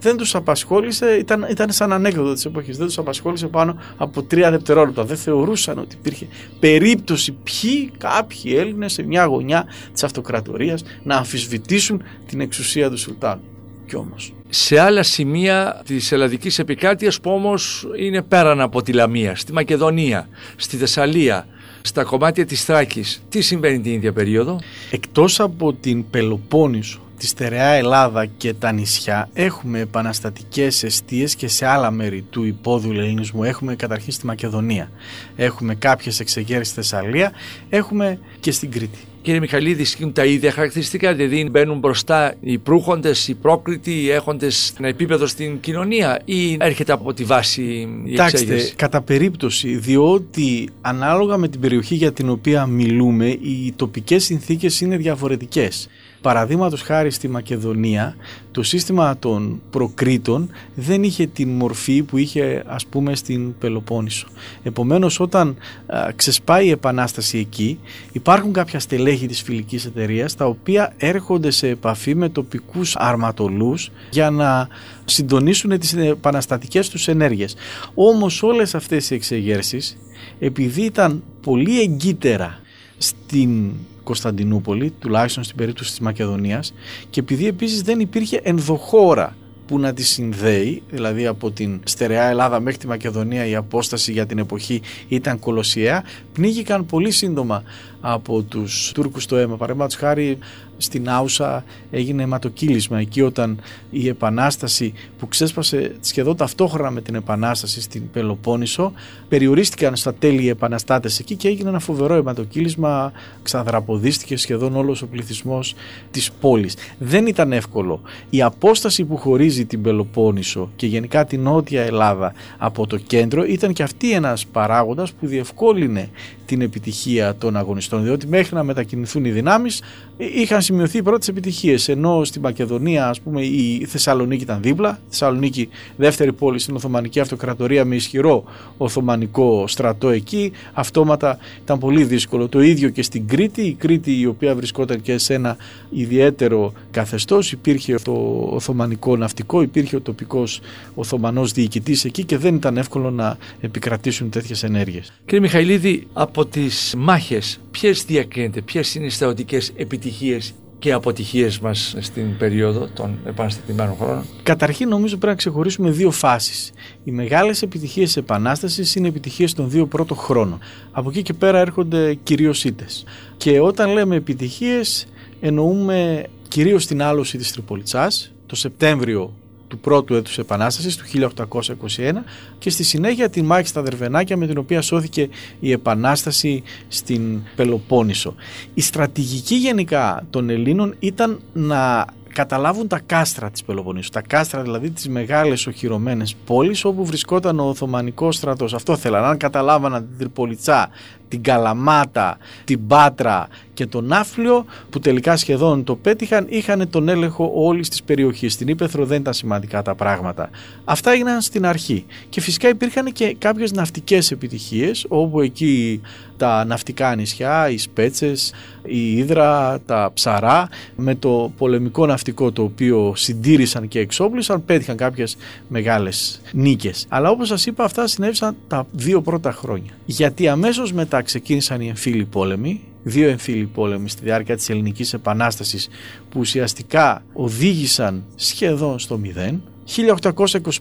Speaker 3: Δεν τους απασχόλησε, ήταν, ήταν σαν ανέκδοτο της εποχής, δεν τους απασχόλησε πάνω από τρία δευτερόλεπτα. Δεν θεωρούσαν ότι υπήρχε περίπτωση ποιοι κάποιοι Έλληνες σε μια γωνιά της αυτοκρατορίας να αμφισβητήσουν την εξουσία του Σουλτάνου. Κι όμως.
Speaker 2: σε άλλα σημεία της ελλαδικής επικράτειας που όμως είναι πέραν από τη Λαμία, στη Μακεδονία, στη Θεσσαλία, στα κομμάτια της Θράκης. Τι συμβαίνει την ίδια περίοδο;
Speaker 3: Εκτός από την Πελοπόννησο, τη στερεά Ελλάδα και τα νησιά έχουμε επαναστατικές αιστείες και σε άλλα μέρη του υπόδου ελληνισμού. Έχουμε καταρχήν στη Μακεδονία, έχουμε κάποιες εξεγέρσεις στη Θεσσαλία, έχουμε και στην Κρήτη.
Speaker 2: Κύριε Μιχαλίδη, ισχύουν τα ίδια χαρακτηριστικά, δηλαδή μπαίνουν μπροστά οι προύχοντες, οι πρόκριτοι, οι έχοντες ένα επίπεδο στην κοινωνία ή έρχεται από τη βάση η
Speaker 3: Κοιτάξτε,
Speaker 2: εξέγερση;
Speaker 3: κατά περίπτωση, διότι ανάλογα με την περιοχή για την οποία μιλούμε, οι τοπικές συνθήκες είναι διαφορετικές. Παραδείγματος χάρη στη Μακεδονία, το σύστημα των προκρήτων δεν είχε την μορφή που είχε ας πούμε στην Πελοπόννησο. Επομένως όταν α, ξεσπάει η επανάσταση εκεί, υπάρχουν κάποια στελέχη της φιλικής εταιρείας τα οποία έρχονται σε επαφή με τοπικούς αρματολούς για να συντονίσουν τις επαναστατικές τους ενέργειες. Όμως όλες αυτές οι εξεγέρσεις, επειδή ήταν πολύ εγκύτερα στην Κωνσταντινούπολη, τουλάχιστον στην περίπτωση της Μακεδονίας και επειδή επίσης δεν υπήρχε ενδοχώρα που να τη συνδέει, δηλαδή από την στερεά Ελλάδα μέχρι τη Μακεδονία η απόσταση για την εποχή ήταν κολοσιαία, πνίγηκαν πολύ σύντομα από τους Τούρκους στο αίμα. Παραδείγματος χάρη στην Άουσα έγινε αιματοκύλισμα εκεί όταν η Επανάσταση που ξέσπασε σχεδόν ταυτόχρονα με την Επανάσταση στην Πελοπόννησο περιορίστηκαν στα τέλη οι επαναστάτες εκεί και έγινε ένα φοβερό αιματοκύλισμα ξαναδραποδίστηκε σχεδόν όλος ο πληθυσμός της πόλης. Δεν ήταν εύκολο. Η απόσταση που χωρίζει την Πελοπόννησο και γενικά την Νότια Ελλάδα από το κέντρο ήταν και αυτή ένας παράγοντας που διευκόλυνε την επιτυχία των αγωνιστών. Διότι μέχρι να μετακινηθούν οι δυνάμεις είχαν σημειωθεί οι πρώτες επιτυχίες. Ενώ στη Μακεδονία ας πούμε η Θεσσαλονίκη ήταν δίπλα. Η Θεσσαλονίκη δεύτερη πόλη στην Οθωμανική Αυτοκρατορία με ισχυρό Οθωμανικό στρατό εκεί. Αυτόματα ήταν πολύ δύσκολο. Το ίδιο και στην Κρήτη. Η Κρήτη η οποία βρισκόταν και σε ένα ιδιαίτερο καθεστώς. Υπήρχε το Οθωμανικό ναυτικό υπήρχε ο τοπικός Οθωμανός διοικητής εκεί και δεν ήταν εύκολο να επικρατήσουν τέτοιες ενέργειες.
Speaker 2: Κύριε Μιχαηλίδη, από τις μάχες ποιες διακρίνεται, ποιες είναι οι στρατιωτικές επιτυχίες και αποτυχίες μας στην περίοδο των επαναστατημένων χρόνων;
Speaker 3: Καταρχήν νομίζω πρέπει να ξεχωρίσουμε δύο φάσεις. Οι μεγάλες επιτυχίες της Επανάστασης είναι επιτυχίες των δύο πρώτων χρόνων. Από εκεί και πέρα έρχονται κυρίως ήττες. Και όταν λέμε επιτυχίες εννοούμε κυρίως την άλωση της Τριπολιτσάς το Σεπτέμβριο του πρώτου έτους Επανάστασης του 1821 και στη συνέχεια την μάχη στα Δερβενάκια με την οποία σώθηκε η Επανάσταση στην Πελοπόννησο. Η στρατηγική γενικά των Ελλήνων ήταν να καταλάβουν τα κάστρα της Πελοποννήσου. Τα κάστρα δηλαδή τις μεγάλες οχυρωμένες πόλεις όπου βρισκόταν ο Οθωμανικός στρατός. Αυτό θέλαν. Αν καταλάβαναν την Τριπολιτσά, την Καλαμάτα, την Πάτρα και τον Ναύπλιο που τελικά σχεδόν το πέτυχαν είχαν τον έλεγχο όλης της περιοχής. Στην Ήπεθρο δεν ήταν σημαντικά τα πράγματα. Αυτά έγιναν στην αρχή. Και φυσικά υπήρχαν και κάποιες ναυτικές επιτυχίες όπου εκεί τα ναυτικά νησιά, οι Σπέτσες, η Ήδρα, τα Ψαρά με το πολεμικό ναυτικό το οποίο συντήρησαν και εξόπλισαν πέτυχαν κάποιες μεγάλες νίκες. Αλλά όπως σας είπα αυτά συνέβησαν τα δύο πρώτα χρόνια. Γιατί αμέσως μετά ξεκίνησαν οι εμφύλοι πόλεμοι δύο εμφύλοι πόλεμοι στη διάρκεια της Ελληνικής Επανάστασης που ουσιαστικά οδήγησαν σχεδόν στο μηδέν.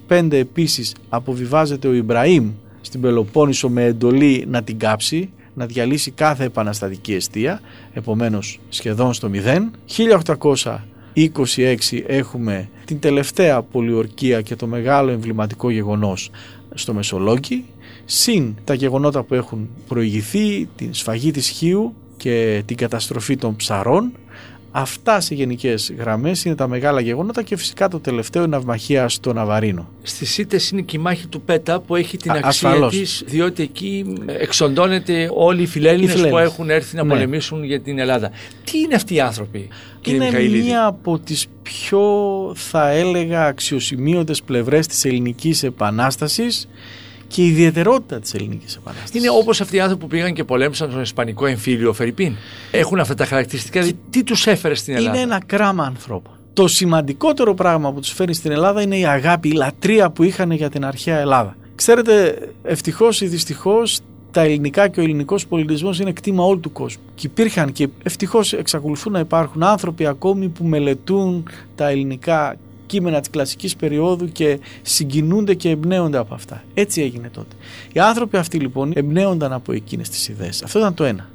Speaker 3: 1825 επίσης αποβιβάζεται ο Ιμπραήμ στην Πελοπόννησο με εντολή να την κάψει, να διαλύσει κάθε επαναστατική αιστεία, επομένως σχεδόν στο μηδέν. 1826 έχουμε την τελευταία πολιορκία και το μεγάλο εμβληματικό γεγονός στο Μεσολόγγι, συν τα γεγονότα που έχουν προηγηθεί, την σφαγή της Χίου και την καταστροφή των ψαρών. Αυτά σε γενικές γραμμές είναι τα μεγάλα γεγονότα και φυσικά το τελευταίο είναι ναυμαχία στο Ναβαρίνο.
Speaker 2: Στις ΣΥΤΕ είναι και η μάχη του ΠΕΤΑ που έχει την αξία της, διότι εκεί εξοντώνεται όλοι οι φιλέλληνες που έχουν έρθει να ναι. πολεμήσουν για την Ελλάδα. Τι είναι αυτοί οι άνθρωποι, κύριε
Speaker 3: Είναι μία από τις πιο θα έλεγα αξιοσημείωτες πλευρές της ελληνικής επανάστασης και η ιδιαιτερότητα της ελληνικής επανάστασης.
Speaker 2: Είναι όπως αυτοί οι άνθρωποι που πήγαν και πολέμησαν στον Ισπανικό εμφύλιο Φερρυπίν. Έχουν αυτά τα χαρακτηριστικά. Και... Τι τους έφερε στην Ελλάδα;
Speaker 3: Είναι ένα κράμα ανθρώπων. Το σημαντικότερο πράγμα που τους φέρνει στην Ελλάδα είναι η αγάπη, η λατρεία που είχαν για την αρχαία Ελλάδα. Ξέρετε, ευτυχώς ή δυστυχώς τα ελληνικά και ο ελληνικός πολιτισμός είναι κτήμα όλου του κόσμου. Και υπήρχαν και ευτυχώς εξακολουθούν να υπάρχουν άνθρωποι ακόμη που μελετούν τα ελληνικά κείμενα της κλασικής περίοδου και συγκινούνται και εμπνέονται από αυτά. Έτσι έγινε τότε. Οι άνθρωποι αυτοί λοιπόν εμπνέονταν από εκείνες τις ιδέες. Αυτό ήταν το ένα.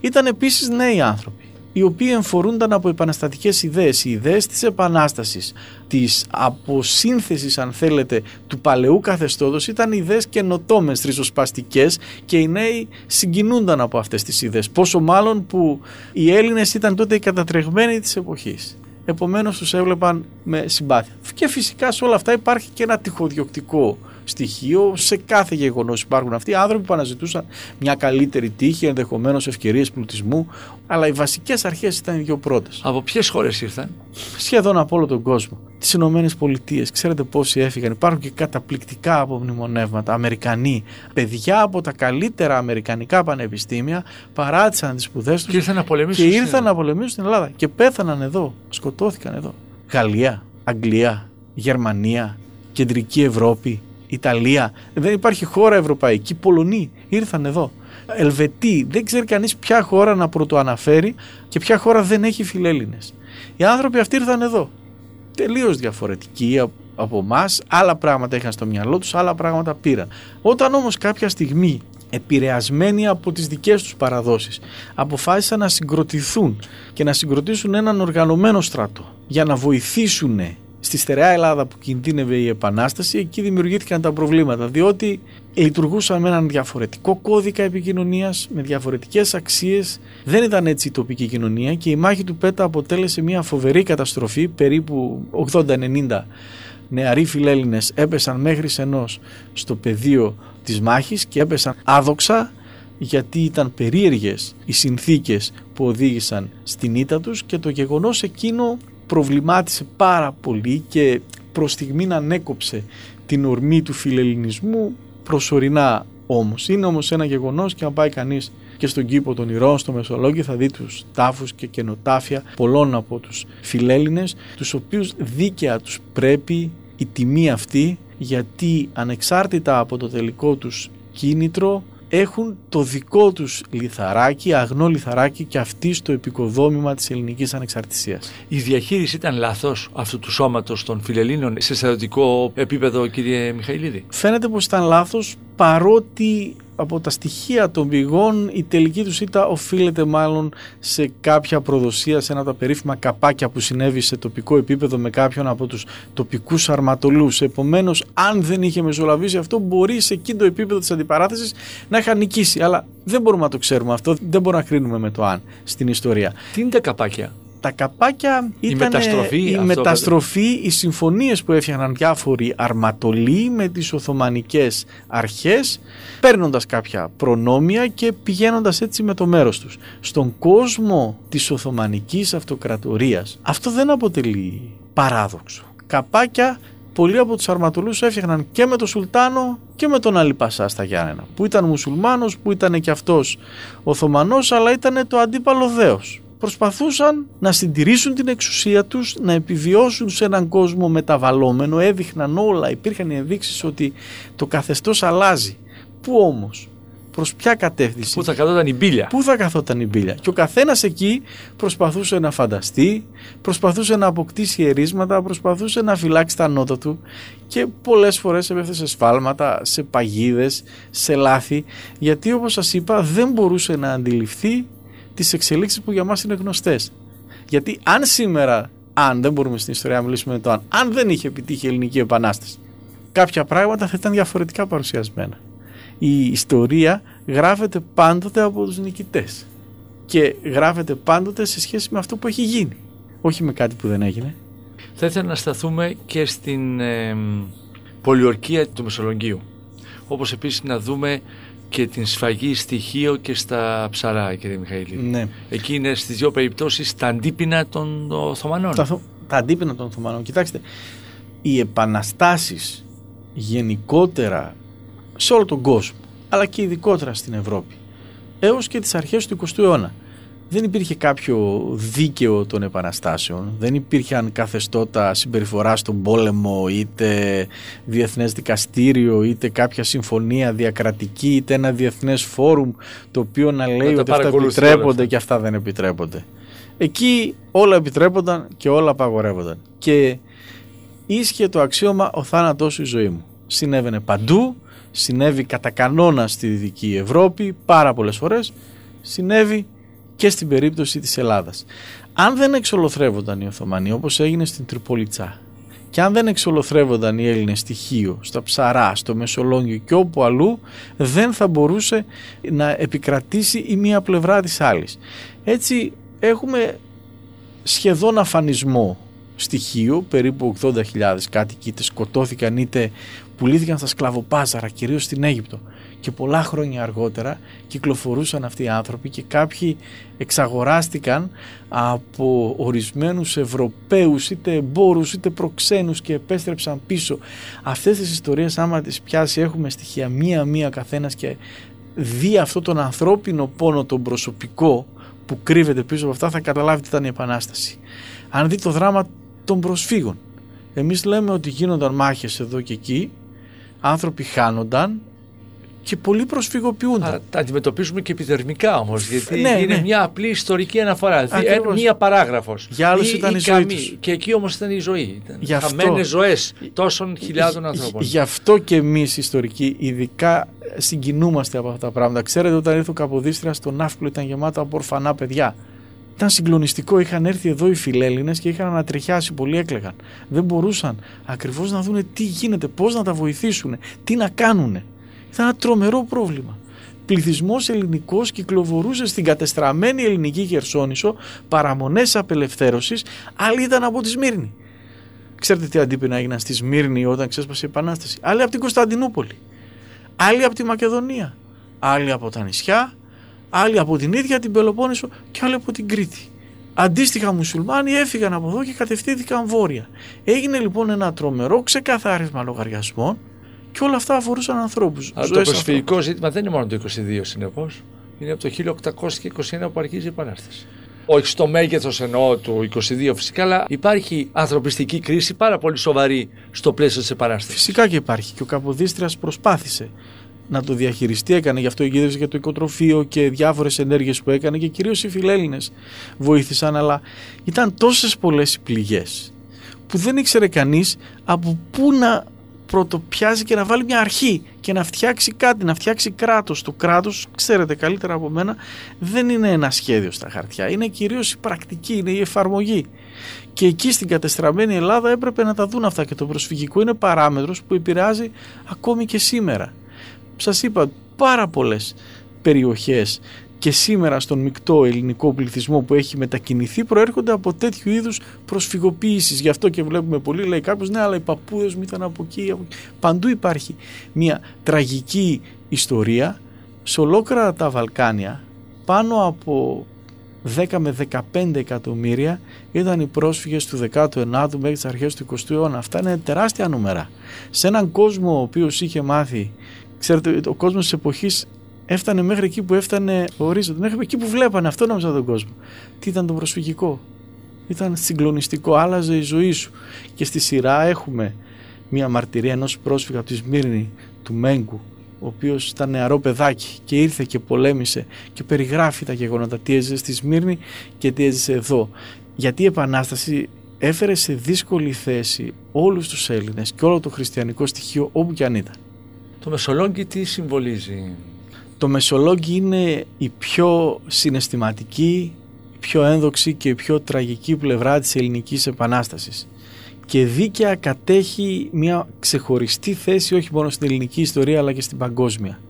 Speaker 3: Ήταν επίσης νέοι άνθρωποι οι οποίοι εμφορούνταν από επαναστατικές ιδέες, οι ιδέες της επανάστασης, της αποσύνθεσης αν θέλετε του παλαιού καθεστώτος ήταν ιδέες καινοτόμες, ριζοσπαστικές και οι νέοι συγκινούνταν από αυτές τις ιδέες. Πόσο μάλλον που οι Έλληνες ήταν τότε οι κατατρεγμένοι της εποχής. Επομένως τους έβλεπαν με συμπάθεια. Και φυσικά σε όλα αυτά υπάρχει και ένα τυχοδιοκτικό στοιχείο. Σε κάθε γεγονός υπάρχουν αυτοί οι άνθρωποι που αναζητούσαν μια καλύτερη τύχη, ενδεχομένως ευκαιρίες πλουτισμού. Αλλά οι βασικές αρχές ήταν οι δύο πρώτες.
Speaker 2: Από ποιες χώρες ήρθαν,
Speaker 3: Σχεδόν από όλο τον κόσμο. Τις Ηνωμένες Πολιτείες. Ξέρετε πόσοι έφυγαν. Υπάρχουν και καταπληκτικά απομνημονεύματα. Αμερικανοί. Παιδιά από τα καλύτερα Αμερικανικά πανεπιστήμια παράτησαν τις σπουδές τους
Speaker 2: και ήρθαν να πολεμήσουν,
Speaker 3: και ήρθαν να πολεμήσουν στην Ελλάδα. Και πέθαναν εδώ. Σκοτώθηκαν εδώ. Γαλλία, Αγγλία, Γερμανία, Κεντρική Ευρώπη, Ιταλία. Δεν υπάρχει χώρα ευρωπαϊκή. Πολωνοί ήρθαν εδώ. Ελβετοί. Δεν ξέρει κανείς ποια χώρα να πρωτοαναφέρει και ποια χώρα δεν έχει φιλέλληνες. Οι άνθρωποι αυτοί ήρθαν εδώ. Τελείως διαφορετικοί από εμάς. Άλλα πράγματα είχαν στο μυαλό τους, άλλα πράγματα πήραν. Όταν όμως κάποια στιγμή επηρεασμένοι από τις δικές τους παραδόσεις αποφάσισαν να συγκροτηθούν και να συγκροτήσουν έναν οργανωμένο στρατό για να βοηθήσουν στη στερεά Ελλάδα που κινδύνευε η Επανάσταση, εκεί δημιουργήθηκαν τα προβλήματα, διότι λειτουργούσαν με έναν διαφορετικό κώδικα επικοινωνίας, με διαφορετικές αξίες. Δεν ήταν έτσι η τοπική κοινωνία και η μάχη του Πέτα αποτέλεσε μια φοβερή καταστροφή. Περίπου 80-90 νεαροί φιλέλληνες έπεσαν μέχρι σενός στο πεδίο της μάχης και έπεσαν άδοξα γιατί ήταν περίεργες οι συνθήκες που οδήγησαν στην ήττα τους και το γεγονός εκείνο προβλημάτισε πάρα πολύ και προς στιγμήν ανέκοψε την ορμή του φιλελληνισμού προσωρινά όμως. Είναι όμως ένα γεγονός και αν πάει κανείς και στον κήπο των Ηρώων στο Μεσολόγγι θα δει τους τάφους και καινοτάφια πολλών από τους φιλέλληνες τους οποίους δίκαια τους πρέπει η τιμή αυτή γιατί ανεξάρτητα από το τελικό τους κίνητρο έχουν το δικό τους λιθαράκι, αγνό λιθαράκι και αυτή στο επικοδόμημα της ελληνικής ανεξαρτησίας.
Speaker 2: Η διαχείριση ήταν λάθος αυτού του σώματος των φιλελλήνων σε στρατιωτικό επίπεδο κύριε Μιχαηλίδη;
Speaker 3: Φαίνεται πως ήταν λάθος παρότι από τα στοιχεία των πηγών η τελική τους ήττα οφείλεται μάλλον σε κάποια προδοσία, σε ένα από τα περίφημα καπάκια που συνέβη σε τοπικό επίπεδο με κάποιον από τους τοπικούς αρματολούς. Επομένως, αν δεν είχε μεσολαβήσει αυτό, μπορεί σε εκείνο το επίπεδο της αντιπαράθεσης να είχαν νικήσει. Αλλά δεν μπορούμε να το ξέρουμε αυτό, δεν μπορούμε να κρίνουμε με το αν στην ιστορία.
Speaker 2: Τι είναι τα καπάκια;
Speaker 3: Τα καπάκια
Speaker 2: Η
Speaker 3: ήταν
Speaker 2: μεταστροφή,
Speaker 3: η,
Speaker 2: αυτό
Speaker 3: μεταστροφή, οι συμφωνίες που έφτιαχναν διάφοροι αρματολοί με τις Οθωμανικές αρχές παίρνοντας κάποια προνόμια και πηγαίνοντας έτσι με το μέρος τους. Στον κόσμο της Οθωμανικής Αυτοκρατορίας αυτό δεν αποτελεί παράδοξο. Καπάκια πολλοί από τους αρματολούς έφτιαχναν και με τον Σουλτάνο και με τον Αλή Πασά στα Γιάννενα που ήταν μουσουλμάνος, που ήταν και αυτός Οθωμανός αλλά ήταν το αντίπαλο δέος προσπαθούσαν να συντηρήσουν την εξουσία τους, να επιβιώσουν σε έναν κόσμο μεταβαλλόμενο, έδειχναν όλα, υπήρχαν οι ενδείξεις ότι το καθεστώς αλλάζει. Πού όμως, προς ποια κατεύθυνση;
Speaker 2: Πού θα καθόταν η μπίλια.
Speaker 3: Πού θα καθόταν η μπίλια. Και ο καθένας εκεί προσπαθούσε να φανταστεί, προσπαθούσε να αποκτήσει ερίσματα, προσπαθούσε να φυλάξει τα νότα του και πολλές φορές έπεφτε σε σφάλματα, σε παγίδες, σε λάθη, γιατί όπως σας είπα δεν μπορούσε να αντιληφθεί τις εξελίξεις που για μας είναι γνωστές. Γιατί αν σήμερα, αν δεν μπορούμε στην ιστορία να μιλήσουμε με το αν, αν δεν είχε επιτύχει η Ελληνική Επανάσταση, κάποια πράγματα θα ήταν διαφορετικά παρουσιασμένα. Η ιστορία γράφεται πάντοτε από τους νικητές και γράφεται πάντοτε σε σχέση με αυτό που έχει γίνει, όχι με κάτι που δεν έγινε.
Speaker 2: Θα ήθελα να σταθούμε και στην ε, πολιορκία του Μεσολογγίου. Όπως επίσης να δούμε και την σφαγή στοιχείο και στα ψαρά, κύριε Μιχαήλ.
Speaker 3: Ναι.
Speaker 2: Εκεί είναι στις δύο περιπτώσεις τα αντίπεινα των Οθωμανών.
Speaker 3: Τα, τα αντίπεινα των Οθωμανών. Κοιτάξτε, οι επαναστάσεις γενικότερα σε όλο τον κόσμο, αλλά και ειδικότερα στην Ευρώπη, έως και τις αρχές του 20ου αιώνα, δεν υπήρχε κάποιο δίκαιο των επαναστάσεων, δεν υπήρχαν καθεστώτα συμπεριφοράς στον πόλεμο, είτε διεθνές δικαστήριο, είτε κάποια συμφωνία διακρατική, είτε ένα διεθνές φόρουμ το οποίο να λέει ότι αυτά επιτρέπονται και αυτά δεν επιτρέπονται. Εκεί όλα επιτρέπονταν και όλα απαγορεύονταν. Και ίσχυε το αξίωμα ο θάνατός σου η ζωή μου. Συνέβαινε παντού, συνέβη κατά κανόνα στη Δυτική Ευρώπη πάρα πολλές φορές, συνέβη και στην περίπτωση της Ελλάδας. Αν δεν εξολοθρεύονταν οι Οθωμανοί όπως έγινε στην Τριπολιτσά και αν δεν εξολοθρεύονταν οι Έλληνες στοιχείο στα Ψαρά, στο Μεσολόγγιο και όπου αλλού δεν θα μπορούσε να επικρατήσει η μία πλευρά της άλλης. Έτσι έχουμε σχεδόν αφανισμό στοιχείο, περίπου 80.000 κάτοικοι είτε σκοτώθηκαν είτε πουλήθηκαν στα σκλαβοπάζαρα, κυρίως στην Αίγυπτο και πολλά χρόνια αργότερα κυκλοφορούσαν αυτοί οι άνθρωποι και κάποιοι εξαγοράστηκαν από ορισμένους Ευρωπαίους είτε εμπόρους είτε προξένους και επέστρεψαν πίσω. Αυτές τις ιστορίες άμα τις πιάσει έχουμε στοιχεία μία-μία καθένας και δει αυτό τον ανθρώπινο πόνο τον προσωπικό που κρύβεται πίσω από αυτά θα καταλάβει τι ήταν η Επανάσταση. Αν δει το δράμα των προσφύγων. Εμείς λέμε ότι γίνονταν μάχες εδώ και εκεί, άνθρωποι χάνονταν, και πολλοί προσφυγοποιούνται.
Speaker 2: τα αντιμετωπίζουμε και επιδερμικά όμως. Γιατί ναι, είναι ναι. μια απλή ιστορική αναφορά. Ακριβώς. Μία παράγραφος.
Speaker 3: Για άλλους ήταν η, ζωή. Τους.
Speaker 2: Και εκεί όμως ήταν η ζωή. Ήταν χαμένες ζωές τόσων χιλιάδων ανθρώπων.
Speaker 3: Γι' αυτό και εμείς ιστορικοί, ειδικά συγκινούμαστε από αυτά τα πράγματα. Ξέρετε, όταν ήρθε ο Καποδίστρια στο Ναύπλο ήταν γεμάτο από ορφανά παιδιά. Ήταν συγκλονιστικό. Είχαν έρθει εδώ οι φιλέλληνες και είχαν ανατριχιάσει. Πολλοί έκλεγαν. Δεν μπορούσαν ακριβώς να δούνε τι γίνεται, πώς να τα βοηθήσουν, τι να κάνουν. Ήταν ένα τρομερό πρόβλημα. Πληθυσμός ελληνικός κυκλοφορούσε στην κατεστραμμένη ελληνική Χερσόνησο παραμονές απελευθέρωσης, άλλοι ήταν από τη Σμύρνη. Ξέρετε τι αντίπεινα έγιναν στη Σμύρνη όταν ξέσπασε η Επανάσταση. Άλλοι από την Κωνσταντινούπολη. Άλλοι από τη Μακεδονία. Άλλοι από τα νησιά. Άλλοι από την ίδια την Πελοπόννησο και άλλοι από την Κρήτη. Αντίστοιχα μουσουλμάνοι έφυγαν από εδώ και κατευθύνθηκαν βόρεια. Έγινε λοιπόν ένα τρομερό ξεκαθάρισμα λογαριασμών και όλα αυτά αφορούσαν ανθρώπους.
Speaker 2: Αλλά το προσφυγικό ζήτημα δεν είναι μόνο το 22 συνεπώς. Είναι από το 1821 που αρχίζει η Επανάσταση. Όχι στο μέγεθος εννοώ του 22 φυσικά, αλλά υπάρχει ανθρωπιστική κρίση πάρα πολύ σοβαρή στο πλαίσιο της Επανάστασης.
Speaker 3: Φυσικά και υπάρχει. Και ο Καποδίστριας προσπάθησε να το διαχειριστεί. Έκανε γι' αυτό εγκύδευση για το οικοτροφείο και διάφορες ενέργειες που έκανε και κυρίως οι φιλέλληνες βοήθησαν. Αλλά ήταν τόσες πολλές οι πληγές που δεν ήξερε κανείς από πού να πρωτοπιάζει και να βάλει μια αρχή και να φτιάξει κάτι, να φτιάξει κράτος. Το κράτος, ξέρετε καλύτερα από μένα, δεν είναι ένα σχέδιο στα χαρτιά. Είναι κυρίως η πρακτική, είναι η εφαρμογή. Και εκεί στην κατεστραμμένη Ελλάδα έπρεπε να τα δουν αυτά και το προσφυγικό είναι παράμετρος που επηρεάζει ακόμη και σήμερα. Σας είπα πάρα πολλές περιοχές και σήμερα στον μεικτό ελληνικό πληθυσμό που έχει μετακινηθεί προέρχονται από τέτοιου είδους προσφυγοποίησεις. Γι' αυτό και βλέπουμε πολύ, λέει κάποιος, ναι αλλά οι παππούδες μου ήταν από εκεί, από εκεί. Παντού υπάρχει μια τραγική ιστορία σε ολόκληρα τα Βαλκάνια πάνω από 10 με 15 εκατομμύρια ήταν οι πρόσφυγες του 19ου μέχρι τις αρχές του 20ου αιώνα. Αυτά είναι τεράστια νούμερα. Σε έναν κόσμο ο οποίος είχε μάθει, ξέρετε, ο κόσμος της εποχής έφτανε μέχρι εκεί που έφτανε ο ορίζοντα, μέχρι εκεί που βλέπανε, αυτό νόμιζα τον κόσμο. Τι ήταν το προσφυγικό. Ήταν συγκλονιστικό, άλλαζε η ζωή σου. Και στη σειρά έχουμε μια μαρτυρία ενός πρόσφυγα από τη Σμύρνη του Μέγκου ο οποίος ήταν νεαρό παιδάκι και ήρθε και πολέμησε και περιγράφει τα γεγονότα τι έζησε στη Σμύρνη και τι έζησε εδώ. Γιατί η Επανάσταση έφερε σε δύσκολη θέση όλους τους Έλληνες και όλο το χριστιανικό στοιχείο όπου και αν ήταν.
Speaker 2: Το Μεσολόγγι τι συμβολίζει;
Speaker 3: Το Μεσολόγγι είναι η πιο συναισθηματική, η πιο ένδοξη και η πιο τραγική πλευρά της ελληνικής επανάστασης και δίκαια κατέχει μια ξεχωριστή θέση όχι μόνο στην ελληνική ιστορία αλλά και στην παγκόσμια.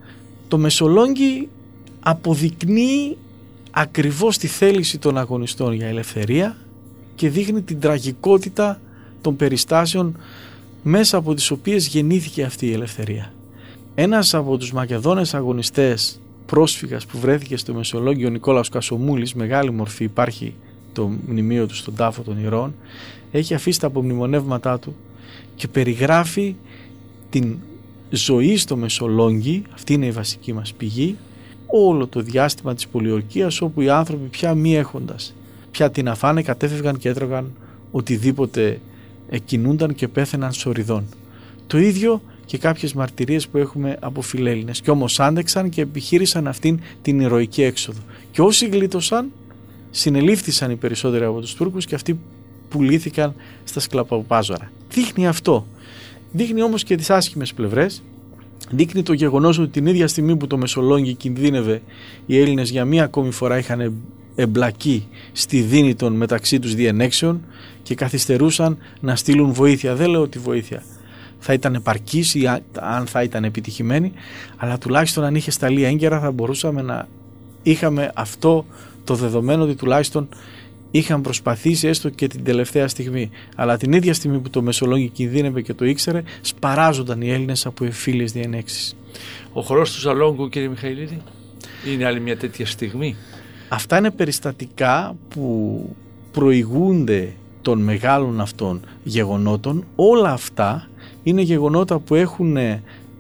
Speaker 3: Το Μεσολόγγι αποδεικνύει ακριβώς τη θέληση των αγωνιστών για ελευθερία και δείχνει την τραγικότητα των περιστάσεων μέσα από τις οποίες γεννήθηκε αυτή η ελευθερία. Ένας από τους Μακεδόνες αγωνιστές πρόσφυγας που βρέθηκε στο Μεσολόγγιο ο Νικόλαος Κασομούλης, μεγάλη μορφή υπάρχει το μνημείο του στον τάφο των ηρών, έχει αφήσει τα απομνημονεύματά του και περιγράφει την ζωή στο Μεσολόγγι, αυτή είναι η βασική μας πηγή, όλο το διάστημα της πολιορκίας όπου οι άνθρωποι πια μη έχοντας, πια την αφάνε κατέφευγαν και έτρωγαν οτιδήποτε κινούνταν και πέθαιναν σοριδών. Το ίδιο και κάποιες μαρτυρίες που έχουμε από φιλέλληνες και όμως άντεξαν και επιχείρησαν αυτήν την ηρωική έξοδο. Και όσοι γλίτωσαν συνελήφθησαν οι περισσότεροι από τους Τούρκους και αυτοί πουλήθηκαν στα σκλαπαπάζωρα. Δείχνει αυτό. Δείχνει όμως και τις άσχημες πλευρές. Δείχνει το γεγονός ότι την ίδια στιγμή που το Μεσολόγγι κινδύνευε οι Έλληνες για μία ακόμη φορά είχαν εμπλακεί στη δίνη των μεταξύ τους διενέξεων και καθυστερούσαν να στείλουν βοήθεια. Δεν λέω ότι βοήθεια θα ήταν επαρκής ή αν θα ήταν επιτυχημένη, αλλά τουλάχιστον αν είχε σταλεί έγκαιρα θα μπορούσαμε να είχαμε αυτό το δεδομένο ότι τουλάχιστον είχαν προσπαθήσει έστω και την τελευταία στιγμή. Αλλά την ίδια στιγμή που το Μεσολόγγι κινδύνευε και το ήξερε, σπαράζονταν οι Έλληνες από εφήλιε διενέξεις.
Speaker 2: Ο χορός του Ζαλόγκου, κύριε Μιχαηλίδη, είναι άλλη μια τέτοια στιγμή;
Speaker 3: Αυτά είναι περιστατικά που προηγούνται των μεγάλων αυτών γεγονότων. Όλα αυτά είναι γεγονότα που έχουν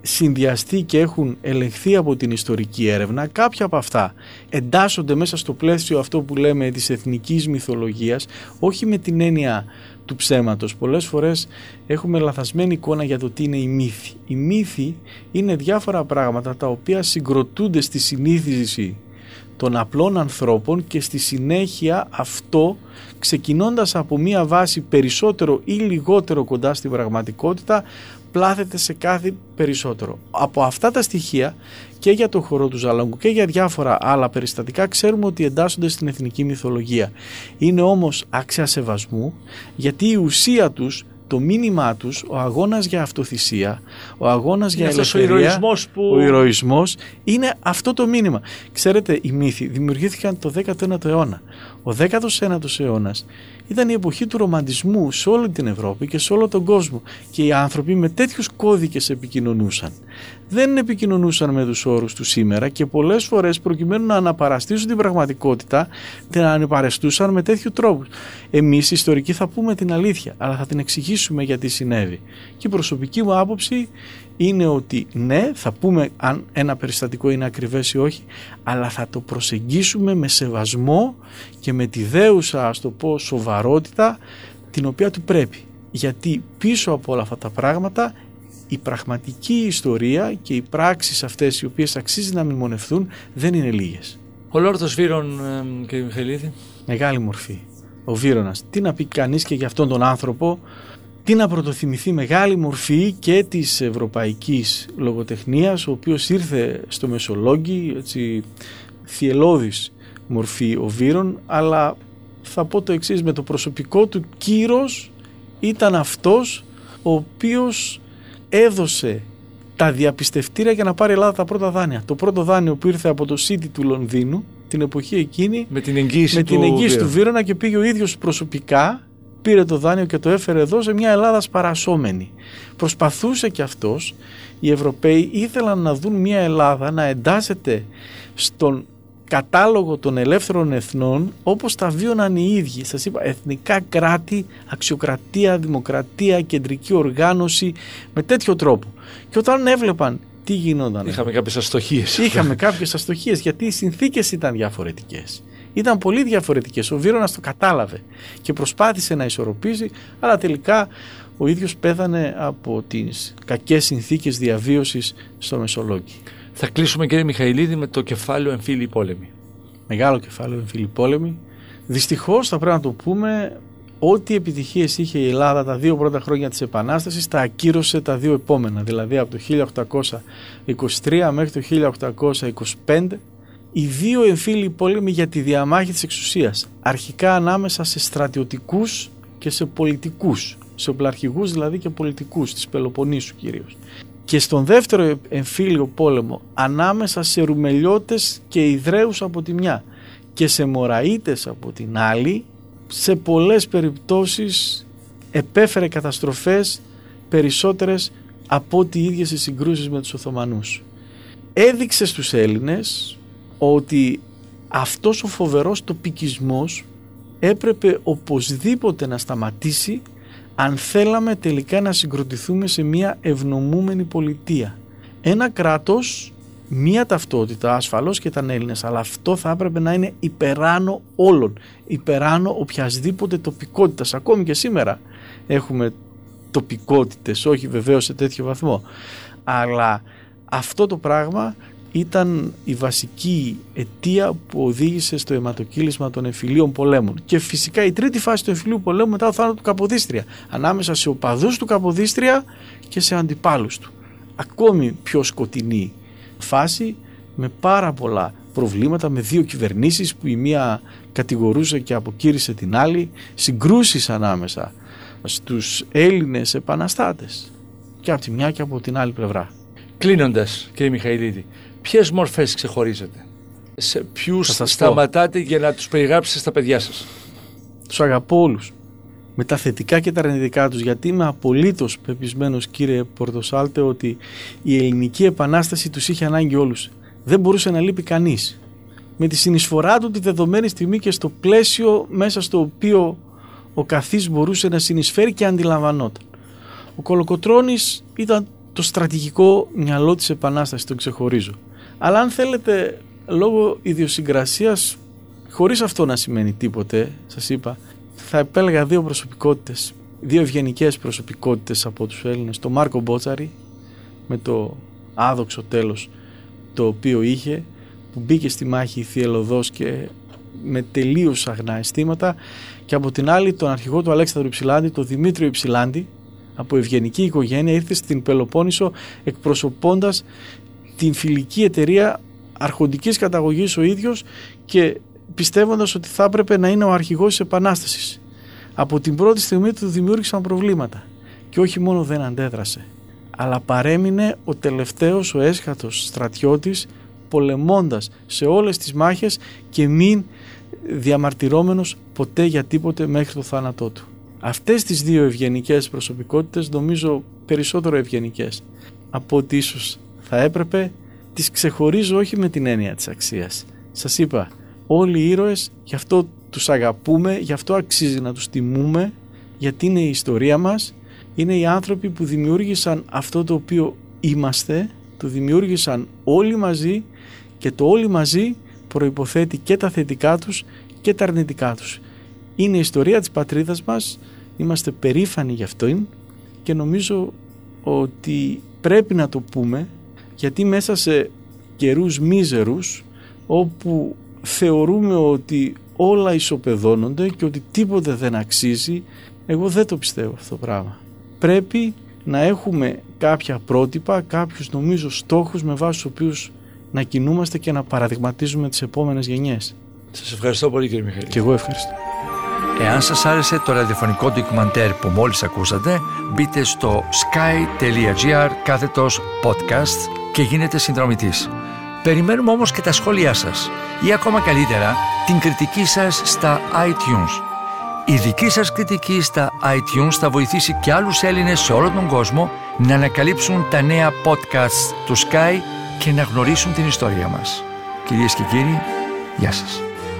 Speaker 3: συνδυαστεί και έχουν ελεγχθεί από την ιστορική έρευνα, κάποια από αυτά εντάσσονται μέσα στο πλαίσιο αυτό που λέμε της εθνικής μυθολογίας, όχι με την έννοια του ψέματος. Πολλές φορές έχουμε λαθασμένη εικόνα για το τι είναι η μύθη. Η μύθη είναι διάφορα πράγματα τα οποία συγκροτούνται στη συνείδηση των απλών ανθρώπων και στη συνέχεια αυτό ξεκινώντας από μία βάση περισσότερο ή λιγότερο κοντά στην πραγματικότητα πλάθεται σε κάθε περισσότερο. Από αυτά τα στοιχεία και για το χορό του Ζαλόγκου και για διάφορα άλλα περιστατικά ξέρουμε ότι εντάσσονται στην εθνική μυθολογία. Είναι όμως άξια σεβασμού γιατί η ουσία τους το μήνυμά τους, ο αγώνας για αυτοθυσία, ο αγώνας για ελευθερία,
Speaker 2: ο ηρωισμός, που...
Speaker 3: ο ηρωισμός, είναι αυτό το μήνυμα. Ξέρετε, οι μύθοι δημιουργήθηκαν το 19ο αιώνα. Ο 19ος αιώνας ήταν η εποχή του ρομαντισμού σε όλη την Ευρώπη και σε όλο τον κόσμο και οι άνθρωποι με τέτοιους κώδικες επικοινωνούσαν. Δεν επικοινωνούσαν με τους όρους του σήμερα και πολλές φορές προκειμένου να αναπαραστήσουν την πραγματικότητα την ανεπαρεστούσαν με τέτοιου τρόπους. Εμείς οι ιστορικοί θα πούμε την αλήθεια αλλά θα την εξηγήσουμε γιατί συνέβη. Και η προσωπική μου άποψη είναι ότι ναι θα πούμε αν ένα περιστατικό είναι ακριβές ή όχι αλλά θα το προσεγγίσουμε με σεβασμό και με τη δέουσα ας το πω σοβαρότητα την οποία του πρέπει. Γιατί πίσω από όλα αυτά τα πράγματα η πραγματική ιστορία και οι πράξεις αυτές οι οποίες αξίζει να μνημονευθούν δεν είναι λίγες.
Speaker 2: Ο Λόρδος Βύρον, κύριε Μιχαηλίδη.
Speaker 3: Μεγάλη μορφή. Ο Βύρονας. Τι να πει κανείς και για αυτόν τον άνθρωπο τι να πρωτοθυμηθεί μεγάλη μορφή και της ευρωπαϊκής λογοτεχνίας ο οποίος ήρθε στο Μεσολόγγι έτσι θυελώδης μορφή ο Βύρον αλλά θα πω το εξής με το προσωπικό του κύρος ήταν αυτός ο οποίος έδωσε τα διαπιστευτήρια για να πάρει η Ελλάδα τα πρώτα δάνεια. Το πρώτο δάνειο που ήρθε από το City του Λονδίνου την εποχή εκείνη
Speaker 2: με την εγγύηση,
Speaker 3: με
Speaker 2: του,
Speaker 3: την εγγύηση
Speaker 2: Βίρονα.
Speaker 3: του Βίρονα και πήγε ο ίδιος προσωπικά πήρε το δάνειο και το έφερε εδώ σε μια Ελλάδα σπαρασόμενη. Προσπαθούσε και αυτός, οι Ευρωπαίοι ήθελαν να δουν μια Ελλάδα να εντάσσεται στον κατάλογο των ελεύθερων εθνών όπως τα βίωναν οι ίδιοι. Σας είπα, εθνικά κράτη, αξιοκρατία, δημοκρατία, κεντρική οργάνωση, με τέτοιο τρόπο. Και όταν έβλεπαν τι γινόταν.
Speaker 2: Είχαμε κάποιες αστοχίες.
Speaker 3: Είχαμε κάποιες αστοχίες γιατί οι συνθήκες ήταν διαφορετικές. Ήταν πολύ διαφορετικές. Ο Βίρονας το κατάλαβε και προσπάθησε να ισορροπήσει, αλλά τελικά ο ίδιος πέθανε από τις κακές συνθήκες διαβίωσης στο Μεσολόγγι.
Speaker 2: Θα κλείσουμε κύριε Μιχαηλίδη με το κεφάλαιο εμφύλιοι πόλεμοι.
Speaker 3: Μεγάλο κεφάλαιο εμφύλιοι πόλεμοι. Δυστυχώς θα πρέπει να το πούμε ό,τι επιτυχίες είχε η Ελλάδα τα δύο πρώτα χρόνια της Επανάστασης τα ακύρωσε τα δύο επόμενα. Δηλαδή από το 1823 μέχρι το 1825 οι δύο εμφύλιοι πόλεμοι για τη διαμάχη της εξουσίας. Αρχικά ανάμεσα σε στρατιωτικούς και σε πολιτικούς. Σε οπλαρχηγούς δηλαδή και πολιτικούς της Πελοποννήσου κυρίως. Και στον δεύτερο εμφύλιο πόλεμο ανάμεσα σε Ρουμελιώτες και Ιδραίους από τη μια και σε Μωραΐτες από την άλλη σε πολλές περιπτώσεις επέφερε καταστροφές περισσότερες από ό,τι οι ίδιες οι συγκρούσεις με τους Οθωμανούς. Έδειξε στους Έλληνες ότι αυτός ο φοβερός τοπικισμός έπρεπε οπωσδήποτε να σταματήσει αν θέλαμε τελικά να συγκροτηθούμε σε μια ευνομούμενη πολιτεία. Ένα κράτος, μια ταυτότητα, ασφαλώς και ήταν Έλληνες, αλλά αυτό θα έπρεπε να είναι υπεράνω όλων, υπεράνω οποιασδήποτε τοπικότητας. Ακόμη και σήμερα έχουμε τοπικότητες, όχι βεβαίως σε τέτοιο βαθμό, αλλά αυτό το πράγμα ήταν η βασική αιτία που οδήγησε στο αιματοκύλισμα των εμφυλίων πολέμων. Και φυσικά η τρίτη φάση του εμφυλίου πολέμου μετά το θάνατο του Καποδίστρια. Ανάμεσα σε οπαδούς του Καποδίστρια και σε αντιπάλους του. Ακόμη πιο σκοτεινή φάση με πάρα πολλά προβλήματα με δύο κυβερνήσεις που η μία κατηγορούσε και αποκήρυσε την άλλη συγκρούσεις ανάμεσα στους Έλληνες επαναστάτες και από τη μια και από την άλλη πλευρά.
Speaker 2: Κλείνοντας κύριε Μιχαηλίδη, ποιες μορφές ξεχωρίζετε, σε ποιους
Speaker 3: Θα σας πω.
Speaker 2: σταματάτε για να τους περιγράψετε στα παιδιά σας;
Speaker 3: Τους αγαπώ όλους. Με τα θετικά και τα αρνητικά τους γιατί είμαι απολύτως πεπισμένος κύριε Πορτοσάλτε ότι η ελληνική επανάσταση τους είχε ανάγκη όλους. Δεν μπορούσε να λείπει κανείς. Με τη συνεισφορά του τη δεδομένη στιγμή και στο πλαίσιο μέσα στο οποίο ο καθής μπορούσε να συνεισφέρει και αντιλαμβανόταν. Ο Κολοκοτρώνης ήταν το στρατηγικό μυαλό της επανάστασης, τον ξεχωρίζω. Αλλά αν θέλετε λόγω ιδιοσυγκρασίας χωρίς αυτό να σημαίνει τίποτε, σας είπα, θα επέλεγα δύο προσωπικότητες, δύο ευγενικές προσωπικότητες από τους Έλληνες. Το Μάρκο Μπότσαρη με το άδοξο τέλος το οποίο είχε, που μπήκε στη μάχη θυελωδός και με τελείως αγνά αισθήματα και από την άλλη τον αρχηγό του Αλέξανδρου Υψηλάντη, τον Δημήτριο Υψηλάντη, από ευγενική οικογένεια, ήρθε στην Πελοπόννησο εκπροσωπώντας την φιλική εταιρεία αρχοντικής καταγωγής ο ίδιος και πιστεύοντας ότι θα έπρεπε να είναι ο αρχηγός της Επανάστασης. Από την πρώτη στιγμή του δημιούργησαν προβλήματα και όχι μόνο δεν αντέδρασε, αλλά παρέμεινε ο τελευταίος, ο έσχατος στρατιώτης πολεμώντας σε όλες τις μάχες και μην διαμαρτυρόμενος ποτέ για τίποτε μέχρι το θάνατό του. Αυτές τις δύο ευγενικές προσωπικότητες νομίζω περισσότερο ευγενικές από ότι ίσως θα έπρεπε τις ξεχωρίζω όχι με την έννοια της αξίας. Σας είπα, όλοι οι ήρωες γι' αυτό τους αγαπούμε, γι' αυτό αξίζει να τους τιμούμε γιατί είναι η ιστορία μας, είναι οι άνθρωποι που δημιούργησαν αυτό το οποίο είμαστε, το δημιούργησαν όλοι μαζί και το όλοι μαζί προϋποθέτει και τα θετικά τους και τα αρνητικά τους. Είναι η ιστορία της πατρίδας μας, είμαστε περήφανοι γι' αυτό και νομίζω ότι πρέπει να το πούμε γιατί μέσα σε καιρούς μίζερους όπου θεωρούμε ότι όλα ισοπεδώνονται και ότι τίποτε δεν αξίζει εγώ δεν το πιστεύω αυτό το πράγμα. Πρέπει να έχουμε κάποια πρότυπα κάποιους νομίζω στόχους με βάση τους οποίους να κινούμαστε και να παραδειγματίζουμε τις επόμενες γενιές.
Speaker 2: Σας ευχαριστώ πολύ κύριε Μιχαήλ.
Speaker 3: και εγώ ευχαριστώ.
Speaker 2: Εάν σας άρεσε το ραδιοφωνικό ντοκιμαντέρ που μόλις ακούσατε, μπείτε στο sky.gr κάθετος podcast και γίνετε συνδρομητής. Περιμένουμε όμως και τα σχόλιά σας ή ακόμα καλύτερα την κριτική σας στα iTunes. Η δική σας κριτική στα iTunes θα βοηθήσει και άλλους Έλληνες σε όλο τον κόσμο να ανακαλύψουν τα νέα podcasts του Sky και να γνωρίσουν την ιστορία μας. Κυρίες και κύριοι, γεια σας.